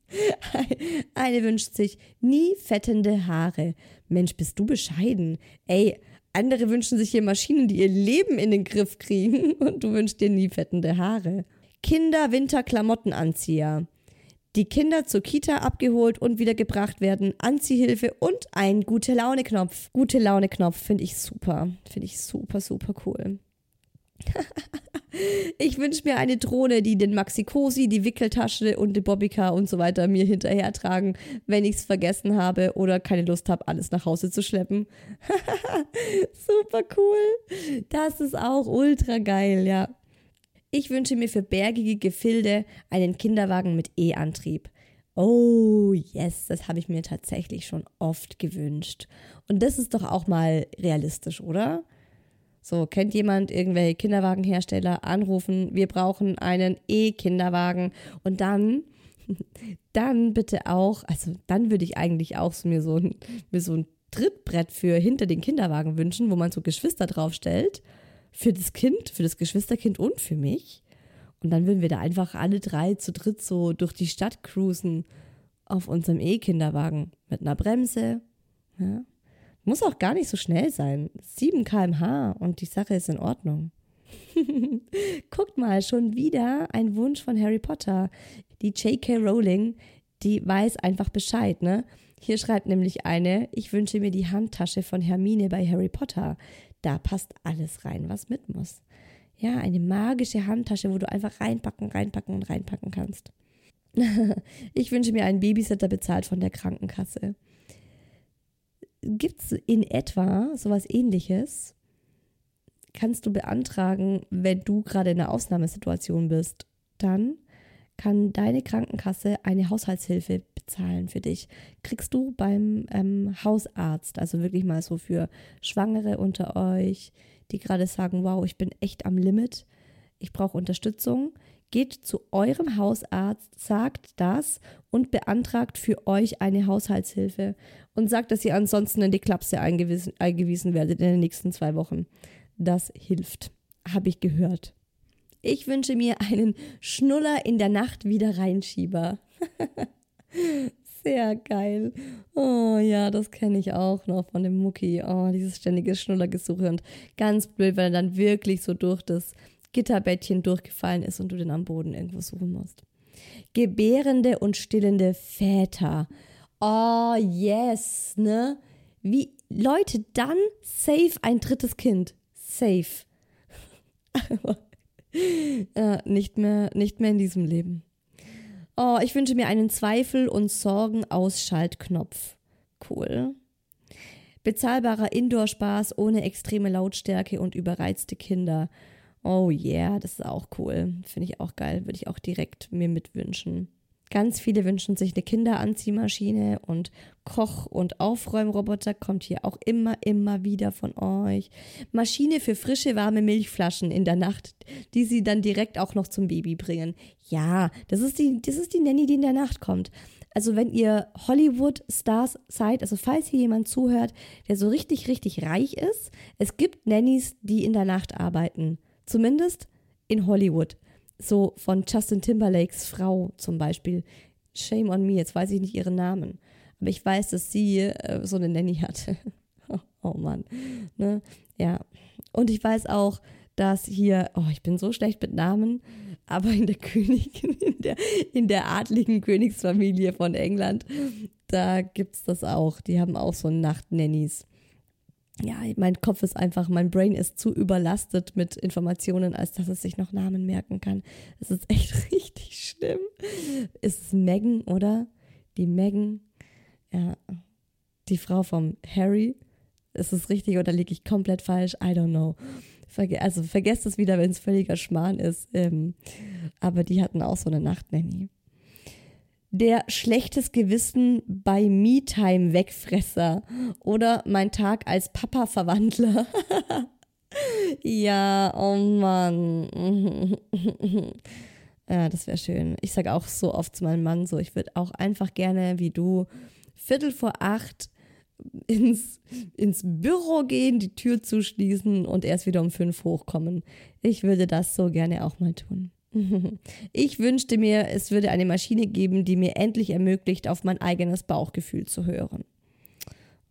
<laughs> Eine wünscht sich nie fettende Haare. Mensch, bist du bescheiden. Ey, andere wünschen sich hier Maschinen, die ihr Leben in den Griff kriegen <laughs> und du wünschst dir nie fettende Haare. Kinder Winter Klamottenanzieher die Kinder zur Kita abgeholt und wieder gebracht werden, Anziehhilfe und ein gute Laune Knopf. Gute Laune Knopf finde ich super. Finde ich super, super cool. <laughs> ich wünsche mir eine Drohne, die den Maxi-Cosi, die Wickeltasche und die Bobbycar und so weiter mir hinterher tragen, wenn ich es vergessen habe oder keine Lust habe, alles nach Hause zu schleppen. <laughs> Super cool. Das ist auch ultra geil, ja. Ich wünsche mir für bergige Gefilde einen Kinderwagen mit E-Antrieb. Oh, yes, das habe ich mir tatsächlich schon oft gewünscht. Und das ist doch auch mal realistisch, oder? So, kennt jemand irgendwelche Kinderwagenhersteller anrufen, wir brauchen einen E-Kinderwagen und dann <laughs> dann bitte auch, also dann würde ich eigentlich auch so mir so mir so ein Trittbrett für hinter den Kinderwagen wünschen, wo man so Geschwister draufstellt für das Kind, für das Geschwisterkind und für mich. Und dann würden wir da einfach alle drei zu dritt so durch die Stadt cruisen auf unserem E-Kinderwagen mit einer Bremse. Ja. Muss auch gar nicht so schnell sein. 7 km/h und die Sache ist in Ordnung. <laughs> Guckt mal, schon wieder ein Wunsch von Harry Potter. Die J.K. Rowling, die weiß einfach Bescheid, ne? Hier schreibt nämlich eine, ich wünsche mir die Handtasche von Hermine bei Harry Potter. Da passt alles rein, was mit muss. Ja, eine magische Handtasche, wo du einfach reinpacken, reinpacken und reinpacken kannst. <laughs> ich wünsche mir einen Babysitter bezahlt von der Krankenkasse. Gibt es in etwa sowas ähnliches? Kannst du beantragen, wenn du gerade in einer Ausnahmesituation bist? Dann kann deine Krankenkasse eine Haushaltshilfe bezahlen für dich. Kriegst du beim ähm, Hausarzt, also wirklich mal so für Schwangere unter euch, die gerade sagen, wow, ich bin echt am Limit, ich brauche Unterstützung, geht zu eurem Hausarzt, sagt das und beantragt für euch eine Haushaltshilfe und sagt, dass ihr ansonsten in die Klapse eingewiesen, eingewiesen werdet in den nächsten zwei Wochen. Das hilft, habe ich gehört. Ich wünsche mir einen Schnuller in der Nacht wieder Reinschieber. <laughs> Sehr geil. Oh ja, das kenne ich auch noch von dem Mucki. Oh, dieses ständige Schnullergesuche und ganz blöd, weil er dann wirklich so durch das Gitterbettchen durchgefallen ist und du den am Boden irgendwo suchen musst. Gebärende und stillende Väter. Oh, yes, ne? Wie Leute, dann safe ein drittes Kind. Safe. <laughs> ja, nicht mehr, nicht mehr in diesem Leben. Oh, ich wünsche mir einen Zweifel- und Sorgen-Ausschaltknopf. Cool. Bezahlbarer Indoor-Spaß ohne extreme Lautstärke und überreizte Kinder. Oh yeah, das ist auch cool. Finde ich auch geil. Würde ich auch direkt mir mitwünschen. Ganz viele wünschen sich eine Kinderanziehmaschine und Koch- und Aufräumroboter kommt hier auch immer, immer wieder von euch. Maschine für frische, warme Milchflaschen in der Nacht, die sie dann direkt auch noch zum Baby bringen. Ja, das ist die, das ist die Nanny, die in der Nacht kommt. Also wenn ihr Hollywood-Stars seid, also falls hier jemand zuhört, der so richtig, richtig reich ist, es gibt Nannies, die in der Nacht arbeiten. Zumindest in Hollywood so von Justin Timberlakes Frau zum Beispiel. Shame on me, jetzt weiß ich nicht ihren Namen. Aber ich weiß, dass sie äh, so eine Nanny hatte. <laughs> oh Mann. Ne? Ja. Und ich weiß auch, dass hier, oh, ich bin so schlecht mit Namen, aber in der <laughs> Königin, in der, in der adligen Königsfamilie von England, da gibt es das auch. Die haben auch so Nachtnannies ja, mein Kopf ist einfach, mein Brain ist zu überlastet mit Informationen, als dass es sich noch Namen merken kann. Es ist echt <laughs> richtig schlimm. Ist es Megan, oder? Die Megan, ja, die Frau vom Harry. Ist es richtig oder liege ich komplett falsch? I don't know. Verge also vergesst es wieder, wenn es völliger Schmarrn ist. Ähm, aber die hatten auch so eine Nachtnanny der schlechtes Gewissen bei Me-Time-Wegfresser oder mein Tag als Papa-Verwandler. <laughs> ja, oh Mann. <laughs> ja, das wäre schön. Ich sage auch so oft zu meinem Mann so, ich würde auch einfach gerne wie du Viertel vor acht ins, ins Büro gehen, die Tür zuschließen und erst wieder um fünf hochkommen. Ich würde das so gerne auch mal tun. Ich wünschte mir, es würde eine Maschine geben, die mir endlich ermöglicht, auf mein eigenes Bauchgefühl zu hören.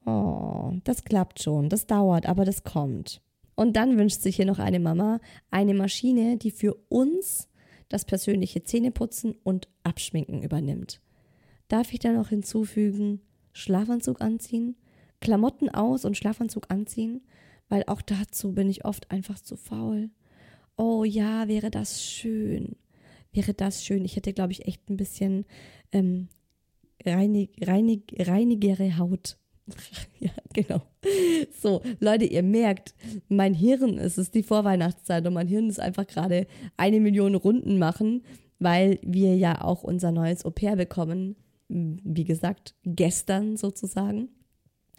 Oh, das klappt schon, das dauert, aber das kommt. Und dann wünscht sich hier noch eine Mama eine Maschine, die für uns das persönliche Zähneputzen und Abschminken übernimmt. Darf ich da noch hinzufügen, Schlafanzug anziehen, Klamotten aus und Schlafanzug anziehen, weil auch dazu bin ich oft einfach zu faul oh ja, wäre das schön. Wäre das schön. Ich hätte, glaube ich, echt ein bisschen ähm, reinig, reinig, reinigere Haut. <laughs> ja, genau. So, Leute, ihr merkt, mein Hirn, es ist die Vorweihnachtszeit und mein Hirn ist einfach gerade eine Million Runden machen, weil wir ja auch unser neues Au-pair bekommen. Wie gesagt, gestern sozusagen.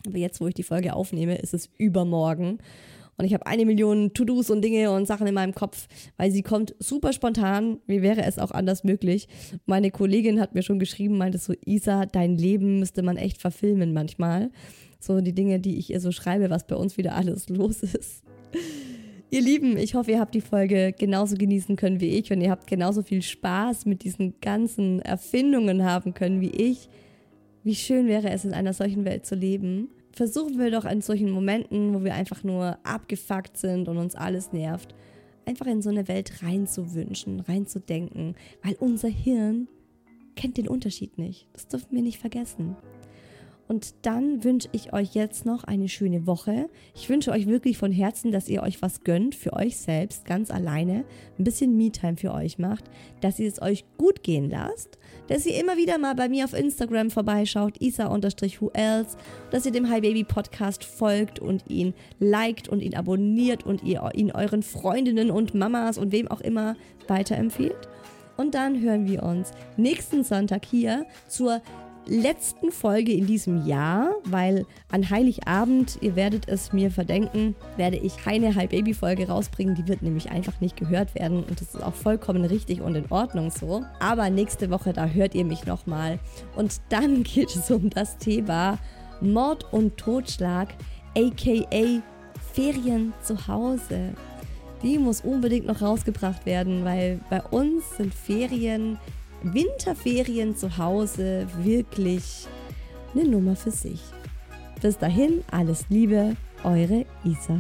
Aber jetzt, wo ich die Folge aufnehme, ist es übermorgen. Und ich habe eine Million To-Dos und Dinge und Sachen in meinem Kopf, weil sie kommt super spontan. Wie wäre es auch anders möglich? Meine Kollegin hat mir schon geschrieben, meinte so, Isa, dein Leben müsste man echt verfilmen manchmal. So die Dinge, die ich ihr so schreibe, was bei uns wieder alles <laughs> los ist. Ihr Lieben, ich hoffe, ihr habt die Folge genauso genießen können wie ich und ihr habt genauso viel Spaß mit diesen ganzen Erfindungen haben können wie ich. Wie schön wäre es, in einer solchen Welt zu leben versuchen wir doch in solchen Momenten, wo wir einfach nur abgefuckt sind und uns alles nervt, einfach in so eine Welt reinzuwünschen, reinzudenken, weil unser Hirn kennt den Unterschied nicht. Das dürfen wir nicht vergessen. Und dann wünsche ich euch jetzt noch eine schöne Woche. Ich wünsche euch wirklich von Herzen, dass ihr euch was gönnt für euch selbst, ganz alleine, ein bisschen Me-Time für euch macht, dass ihr es euch gut gehen lasst, dass ihr immer wieder mal bei mir auf Instagram vorbeischaut, isa-who else, dass ihr dem Hi Baby Podcast folgt und ihn liked und ihn abonniert und ihr ihn euren Freundinnen und Mamas und wem auch immer weiterempfiehlt. Und dann hören wir uns nächsten Sonntag hier zur letzten Folge in diesem Jahr, weil an Heiligabend, ihr werdet es mir verdenken, werde ich keine High Baby Folge rausbringen. Die wird nämlich einfach nicht gehört werden und das ist auch vollkommen richtig und in Ordnung so. Aber nächste Woche, da hört ihr mich nochmal. Und dann <laughs> geht es um das Thema Mord und Totschlag, aka Ferien zu Hause. Die muss unbedingt noch rausgebracht werden, weil bei uns sind Ferien Winterferien zu Hause wirklich eine Nummer für sich. Bis dahin, alles Liebe, eure Isa.